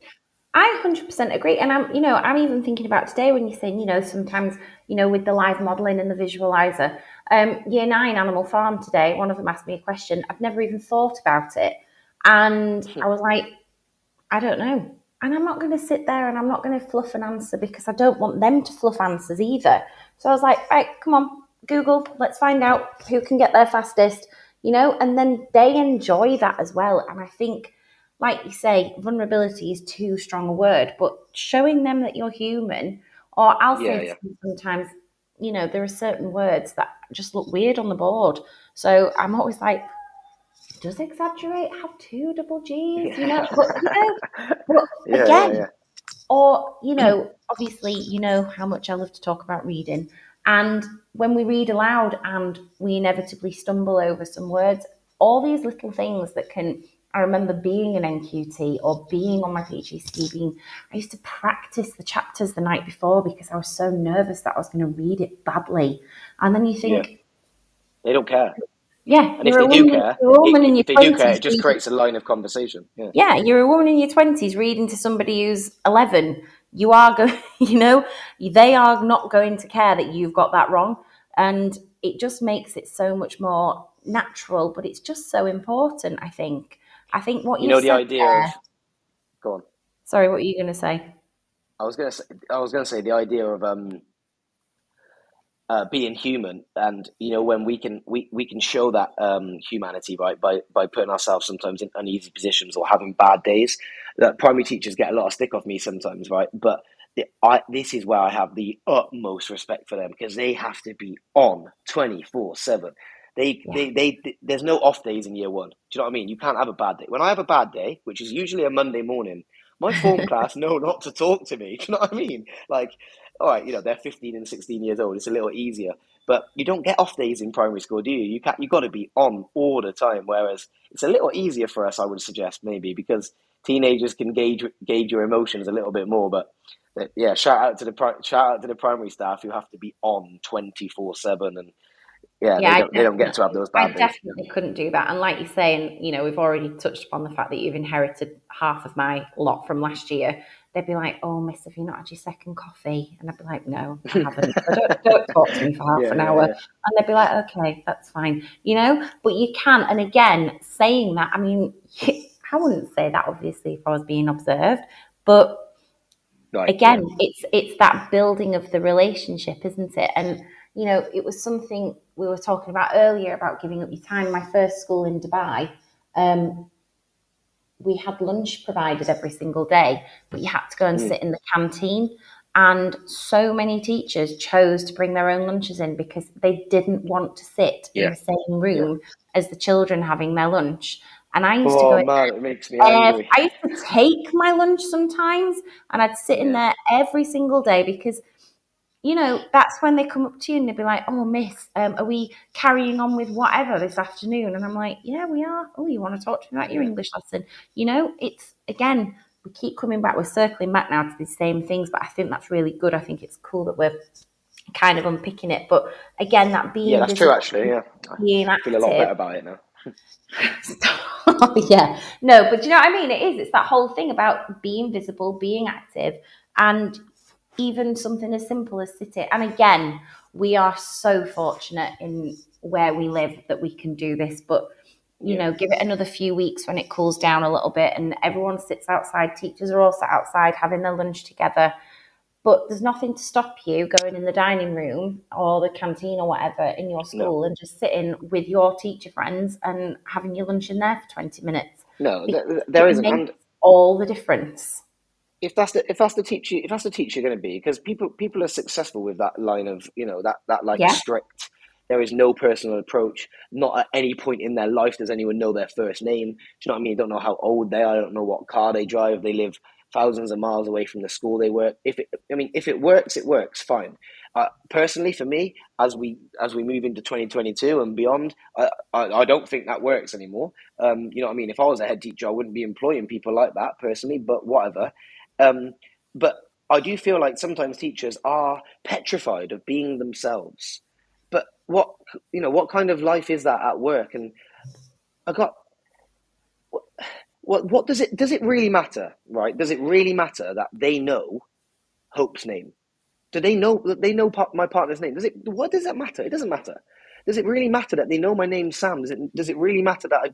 I 100% agree. And I'm, you know, I'm even thinking about today when you're saying, you know, sometimes, you know, with the live modeling and the visualizer. Um, year nine Animal Farm today, one of them asked me a question. I've never even thought about it. And I was like, I don't know. And I'm not going to sit there and I'm not going to fluff an answer because I don't want them to fluff answers either. So I was like, right, come on, Google, let's find out who can get there fastest, you know, and then they enjoy that as well. And I think like you say, vulnerability is too strong a word, but showing them that you're human, or I'll say Yeah, sometimes, you know, there are certain words that just look weird on the board. So I'm always like, does exaggerate have two double G's? You know, but, you know, but again, or you know obviously you know how much i love to talk about reading and when we read aloud and we inevitably stumble over some words all these little things that can i remember being an nqt or being on my pgc being i used to practice the chapters the night before because i was so nervous that i was going to read it badly and then you think They don't care. yeah, And if they do care, you're a woman in your if they do care, it just creates a line of conversation. Yeah. yeah, you're a woman in your twenties reading to somebody who's eleven. You are going, you know, they are not going to care that you've got that wrong, and it just makes it so much more natural. But it's just so important. I think. I think what You know the idea there- of. Go on. Sorry, what are you going to say? I was gonna say. I was gonna say the idea of um. Uh, being human, and you know when we can we, we can show that um, humanity right by by putting ourselves sometimes in uneasy positions or having bad days. That primary teachers get a lot of stick off me sometimes, right? But the, I this is where I have the utmost respect for them because they have to be on twenty four seven. They, Yeah. they, they, they, there's no off days in year one. Do you know what I mean? You can't have a bad day. When I have a bad day, which is usually a Monday morning, my form class know not to talk to me. Do you know what I mean? Like, all right, you know, they're 15 and 16 years old. It's a little easier. But you don't get off days in primary school, do you? You can't, you've got to be on all the time. Whereas it's a little easier for us, I would suggest, maybe, because teenagers can gauge gauge your emotions a little bit more. But yeah, shout out to the shout out to the primary staff who have to be on 24 seven and yeah, Yeah, I they, don't, they don't get to have those I bad days. definitely couldn't do that. And like you say, and you know, we've already touched upon the fact that you've inherited half of my lot from last year. They'd be like, "Oh, Miss, have you not had your second coffee?" And I'd be like, "No, I haven't. So don't, don't talk to me for half Yeah, an yeah, hour." yeah. And they'd be like, "Okay, that's fine," you know. But you can, and again, saying that, I mean, I wouldn't say that obviously if I was being observed, but Right, again it's it's that building of the relationship isn't it and you know it was something we were talking about earlier about giving up your time my first school in dubai um, we had lunch provided every single day but you had to go and Mm. sit in the canteen and so many teachers chose to bring their own lunches in because they didn't want to sit in the same room as the children having their lunch and i used to go Oh in man, it makes me angry. I used to take my lunch sometimes and I'd sit in Yeah. there every single day because, you know, that's when they come up to you and they'd be like, oh, miss, um, are we carrying on with whatever this afternoon? And I'm like, yeah, we are. Oh, you want to talk to me about your English lesson? You know, it's, again, we keep coming back. We're circling back now to these same things, but I think that's really good. I think it's cool that we're kind of unpicking it. But again, that being Yeah, that's true. Actually, yeah, Being I being feel a lot active, better about it now. yeah, no, but do you know what I mean? It is. It's that whole thing about being visible, being active, and even something as simple as sitting. And again, we are so fortunate in where we live that we can do this. But you Yeah. know, give it another few weeks when it cools down a little bit, and everyone sits outside. Teachers are all sat outside having their lunch together. But there's nothing to stop you going in the dining room or the canteen or whatever in your school and just sitting with your teacher friends and having your lunch in there for 20 minutes. No, It- there, it isn't. And all the difference. If that's the if that's the teacher if that's the teacher going to be because people people are successful with that line of you know that that like Yeah. strict. There is no personal approach. Not at any point in their life does anyone know their first name. Do you know what i mean? Don't know how old they are. I don't know what car they drive. They live thousands of miles away from the school they work. If it i mean if it works it works. Fine. Uh, personally for me as we as we move into 2022 and beyond I, I, I don't think that works anymore. Um, you know what i mean? If i was a head teacher i wouldn't be employing people like that personally but whatever um, but I do feel like sometimes teachers are petrified of being themselves. But what you know, what kind of life is that at work? And I got what what, does it does it really matter, right? Does it really matter that they know Hope's name? Do they know that they know my partner's name? Does it? What does that matter? It doesn't matter. Does it really matter that they know my name's Sam? Does it? Does it really matter that I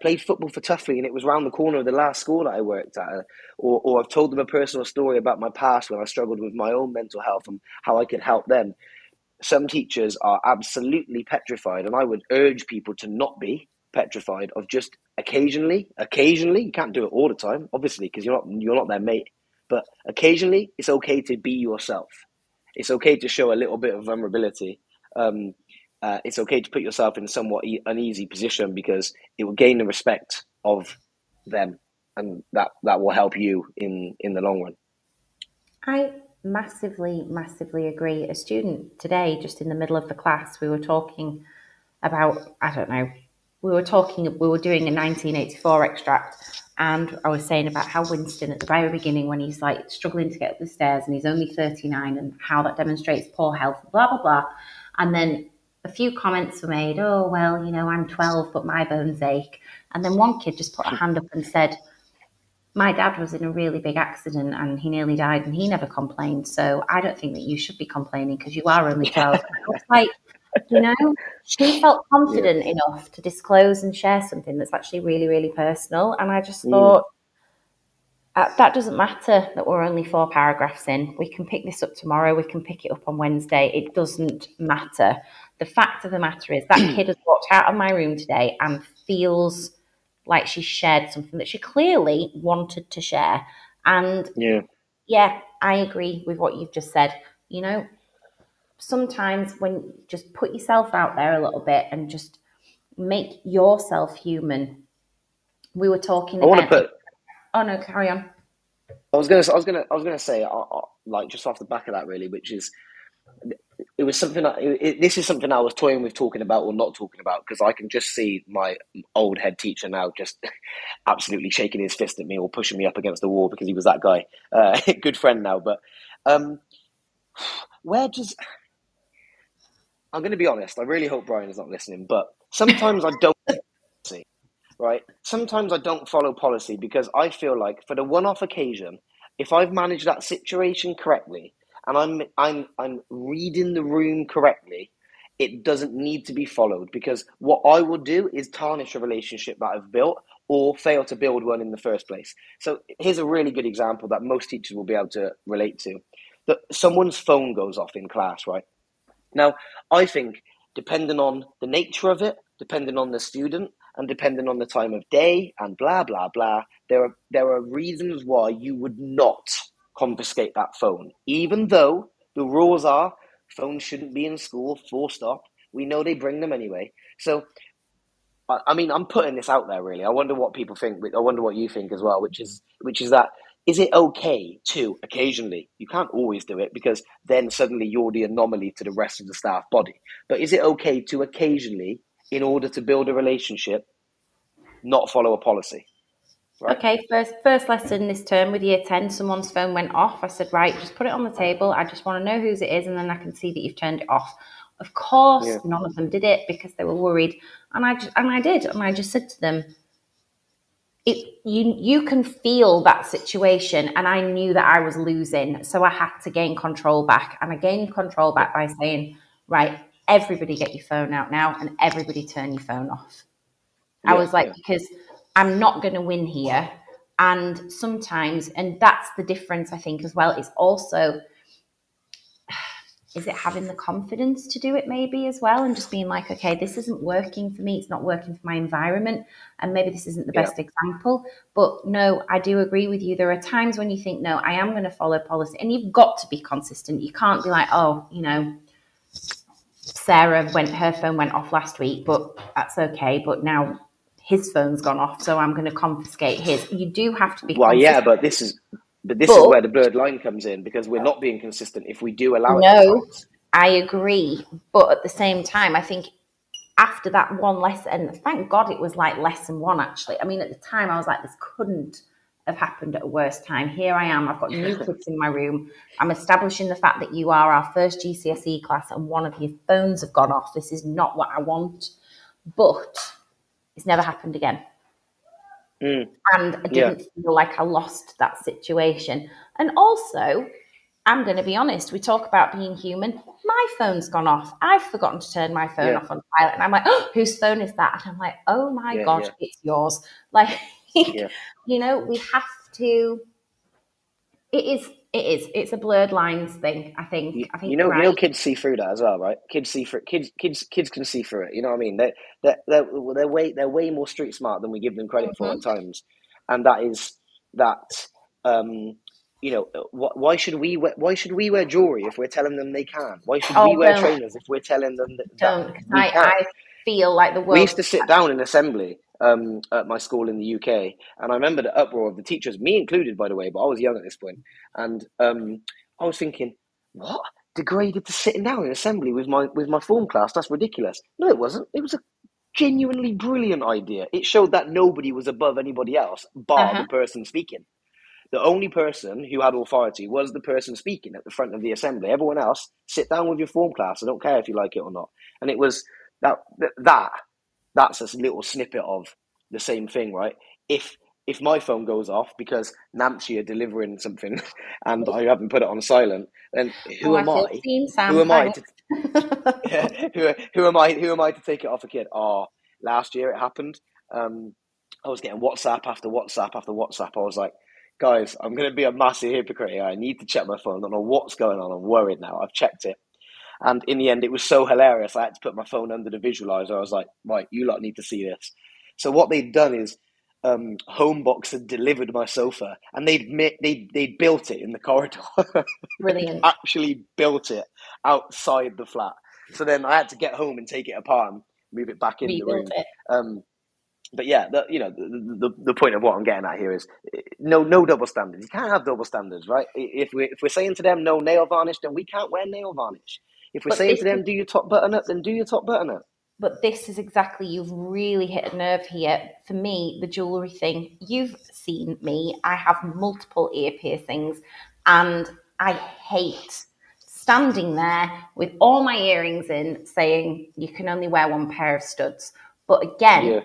played football for Tuffley and it was round the corner of the last school that I worked at? Or, or I've told them a personal story about my past when I struggled with my own mental health and how I could help them. Some teachers are absolutely petrified, and I would urge people to not be petrified of just occasionally, occasionally, you can't do it all the time, obviously, because you're not you're not their mate. But occasionally, it's okay to be yourself. It's okay to show a little bit of vulnerability. Um, uh, it's okay to put yourself in a somewhat e- uneasy position because it will gain the respect of them, and that that will help you in in the long run. I massively, massively agree. A student today, just in the middle of the class, we were talking about I don't know. We were talking. We were doing a 1984 extract, and I was saying about how Winston at the very beginning, when he's like struggling to get up the stairs and he's only 39, and how that demonstrates poor health, blah blah blah. And then a few comments were made. Oh well, you know, I'm 12, but my bones ache. And then one kid just put a hand up and said, "My dad was in a really big accident and he nearly died, and he never complained. So I don't think that you should be complaining because you are only 12." like, you know, she felt confident yeah. enough to disclose and share something that's actually really, really personal. And I just mm. thought, uh, that doesn't matter that we're only four paragraphs in. We can pick this up tomorrow. We can pick it up on Wednesday. It doesn't matter. The fact of the matter is that kid has walked out of my room today and feels like she shared something that she clearly wanted to share. And yeah, yeah, I agree with what you've just said. You know, sometimes when you just put yourself out there a little bit and just make yourself human. We were talking. I want to put. Oh no, carry on. I was gonna. I was gonna. I was gonna say, uh, uh, like, just off the back of that, really, which is, it was something. It, it, this is something I was toying with talking about or not talking about because I can just see my old head teacher now just absolutely shaking his fist at me or pushing me up against the wall because he was that guy. Uh, good friend now, but um, where does I'm going to be honest. I really hope Brian is not listening, but sometimes I don't see, right? Sometimes I don't follow policy because I feel like for the one-off occasion, if I've managed that situation correctly and I'm I'm I'm reading the room correctly, it doesn't need to be followed because what I will do is tarnish a relationship that I've built or fail to build one in the first place. So here's a really good example that most teachers will be able to relate to. That someone's phone goes off in class, right? Now, I think depending on the nature of it, depending on the student, and depending on the time of day, and blah blah blah, there are there are reasons why you would not confiscate that phone, even though the rules are phones shouldn't be in school. Full stop. We know they bring them anyway. So, I mean, I'm putting this out there really. I wonder what people think. I wonder what you think as well. Which is which is that is it okay to occasionally you can't always do it because then suddenly you're the anomaly to the rest of the staff body but is it okay to occasionally in order to build a relationship not follow a policy right? okay first first lesson this term with year 10 someone's phone went off i said right just put it on the table i just want to know whose it is and then i can see that you've turned it off of course yeah. none of them did it because they were worried and i just, and i did and i just said to them it you you can feel that situation and i knew that i was losing so i had to gain control back and i gained control back by saying right everybody get your phone out now and everybody turn your phone off yeah, i was like yeah. because i'm not going to win here. And sometimes and that's the difference i think as well is also is it having the confidence to do it maybe as well? And just being like okay this isn't working for me it's not working for my environment and maybe this isn't the yeah. best example. But no i do agree with you. There are times when you think no i am going to follow policy and you've got to be consistent. You can't be like oh you know sarah went her phone went off last week but that's okay but now his phone's gone off so i'm going to confiscate his you do have to be well yeah but this is but this but, is where the blurred line comes in because we're not being consistent if we do allow no, it. No, I agree. But at the same time, I think after that one lesson, thank God it was like lesson one actually. I mean, at the time, I was like, this couldn't have happened at a worse time. Here I am, I've got new kids in my room. I'm establishing the fact that you are our first GCSE class and one of your phones have gone off. This is not what I want. But it's never happened again. Mm. And I didn't yeah. feel like I lost that situation. And also, I'm going to be honest, we talk about being human. My phone's gone off. I've forgotten to turn my phone yeah. off on silent. And I'm like, oh, whose phone is that? And I'm like, oh my yeah, God, it's yours. Like, you know, we have to It is. It is. It's a blurred lines thing. I think. You, I think you know, right. you know, kids see through that as well, right? Kids see through kids, kids, kids can see through it. You know what I mean? They, they're, they're, they're way, they're way more street smart than we give them credit for Mhm. at times, and that is that. Um, you know, wh- why should we wear, why should we wear jewelry if we're telling them they can? Why should Oh, we wear don't. trainers if we're telling them that, Don't. I. I feel like the world. We used to sit down in assembly um, at my school in the UK, and I remember the uproar of the teachers, me included, by the way, but I was young at this point, and um, I was thinking, what degraded to sitting down in assembly with my with my form class? That's ridiculous. No, it wasn't. It was a genuinely brilliant idea. It showed that nobody was above anybody else, bar Uh-huh. the person speaking. The only person who had authority was the person speaking at the front of the assembly. Everyone else, sit down with your form class. I don't care if you like it or not. And it was that that that's a little snippet of the same thing, right? If if my phone goes off because Nancy are delivering something and I haven't put it on silent, then who Oh, am I? Who am I to who, who am I? Who am I to take it off a kid? Oh, last year it happened. Um, I was getting WhatsApp after WhatsApp after WhatsApp. I was like, guys, I'm going to be a massive hypocrite here. I need to check my phone. I don't know what's going on. I'm worried now. I've checked it. And in the end, it was so hilarious. I had to put my phone under the visualizer. I was like, right, you lot need to see this. So what they'd done is um, Homebox had delivered my sofa, and they'd they they built it in the corridor. Brilliant. actually built it outside the flat. So then I had to get home and take it apart and move it back in the room. Um, but yeah, the, you know, the, the the point of what I'm getting at here is no no double standards. You can't have double standards, right? If we if we're saying to them no nail varnish, then we can't wear nail varnish. If we're But saying to them do your top button up, then do your top button up. But this is exactly, you've really hit a nerve here. For me, the jewellery thing, you've seen me. I have multiple ear piercings and I hate standing there with all my earrings in saying you can only wear one pair of studs. But again, Yeah,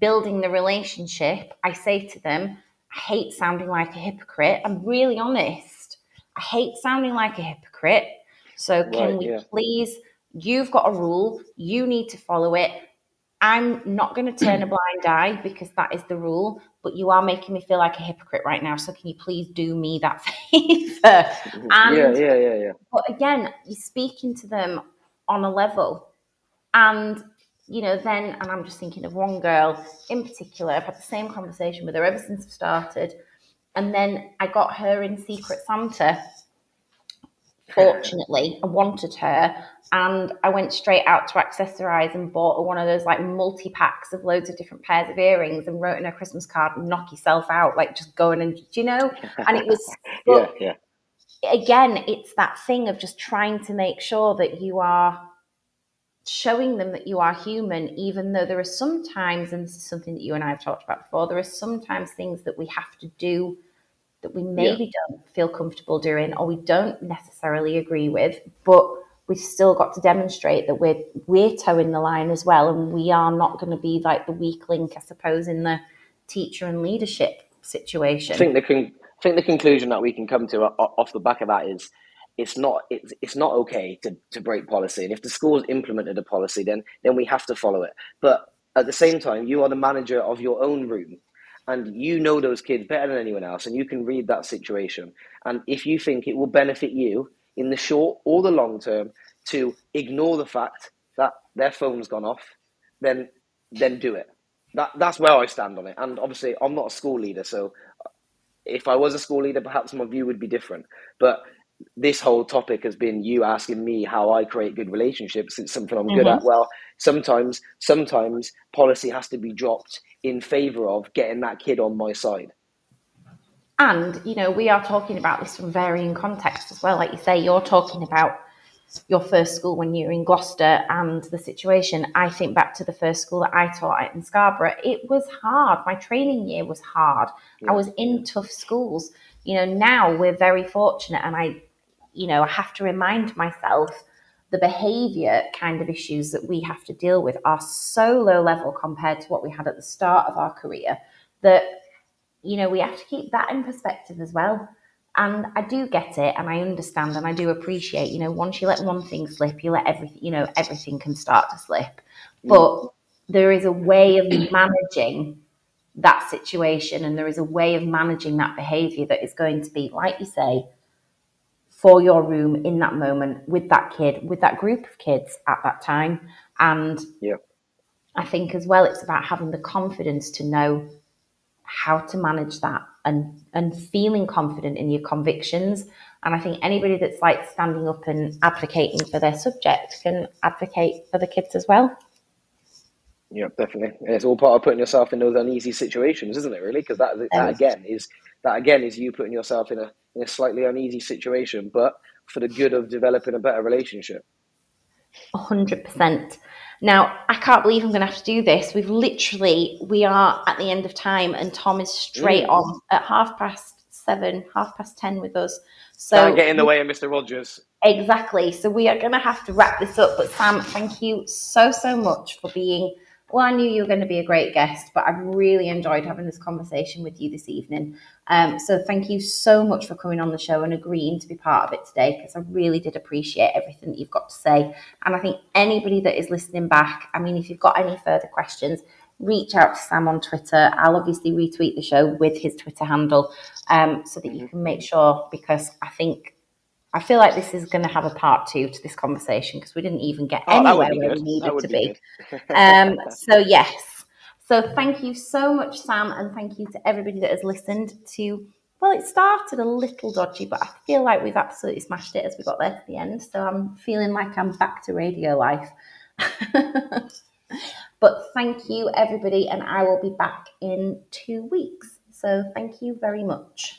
building the relationship, I say to them, I hate sounding like a hypocrite. I'm really honest. I hate sounding like a hypocrite. So can Right, we yeah. please? You've got a rule. You need to follow it. I'm not going to turn a blind eye because that is the rule. But you are making me feel like a hypocrite right now. So can you please do me that favor? yeah, And yeah, yeah, yeah. but again, you're speaking to them on a level. And, you know, then, and I'm just thinking of one girl in particular, I've had the same conversation with her ever since I've started. And then I got her in Secret Santa. Fortunately, I wanted her. And I went straight out to accessorize and bought one of those like multi packs of loads of different pairs of earrings and wrote in her Christmas card, knock yourself out, like just going and, do you know? And it was, yeah, yeah. again, it's that thing of just trying to make sure that you are showing them that you are human, even though there are sometimes, and this is something that you and I have talked about before, there are sometimes things that we have to do that we maybe don't feel comfortable doing or we don't necessarily agree with, but we've still got to demonstrate that we're we're toeing the line as well and we are not going to be like the weak link, I suppose, in the teacher and leadership situation. I think the con- I think the conclusion that we can come to off the back of that is it's not it's, it's not okay to, to break policy and if the school's implemented a policy then then we have to follow it. But at the same time you are the manager of your own room and you know those kids better than anyone else and you can read that situation and if you think it will benefit you in the short or the long term to ignore the fact that their phone's gone off then then do it that that's where I stand on it and obviously I'm not a school leader so if I was a school leader, perhaps my view would be different. But this whole topic has been you asking me how I create good relationships. It's something I'm good Mhm. at. Well, sometimes, sometimes policy has to be dropped in favor of getting that kid on my side. And, you know, we are talking about this from varying contexts as well. Like you say, you're talking about your first school when you were in Gloucester and the situation. I think back to the first school that I taught at in Scarborough. It was hard. My training year was hard. I was in tough schools. You know, now we're very fortunate and I, you know, I have to remind myself the behavior kind of issues that we have to deal with are so low level compared to what we had at the start of our career that you know, we have to keep that in perspective as well. And I do get it and I understand and I do appreciate, you know, once you let one thing slip, you let everything, you know, everything can start to slip. Mm. But there is a way of managing that situation and there is a way of managing that behavior that is going to be, like you say, for your room in that moment with that kid, with that group of kids at that time. And yeah. I think as well, it's about having the confidence to know how to manage that and and feeling confident in your convictions. And I think anybody that's like standing up and advocating for their subject can advocate for the kids as well. Yeah, definitely. And it's all part of putting yourself in those uneasy situations, isn't it? Really, because that, that again is that again is you putting yourself in a in a slightly uneasy situation, but for the good of developing a better relationship. A hundred percent. Now, I can't believe I'm going to have to do this. We've literally, we are at the end of time, and Tom is straight mm. on at half past seven, half past ten with us. So can't get in the way of Mr. Rogers. Exactly. So we are going to have to wrap this up. But Sam, thank you so so much for being well, I knew you were going to be a great guest, but I've really enjoyed having this conversation with you this evening. Um, so thank you so much for coming on the show and agreeing to be part of it today, because I really did appreciate everything that you've got to say. And I think anybody that is listening back, I mean, if you've got any further questions, reach out to Sam on Twitter. I'll obviously retweet the show with his Twitter handle um, so that you can make sure, because I think I feel like this is going to have a part two to this conversation because we didn't even get oh, anywhere where we needed to be. be. um, so, yes. So, thank you so much, Sam, and thank you to everybody that has listened to. Well, it started a little dodgy, but I feel like we've absolutely smashed it as we got there to the end. So, I'm feeling like I'm back to radio life. but thank you, everybody, and I will be back in two weeks. So, thank you very much.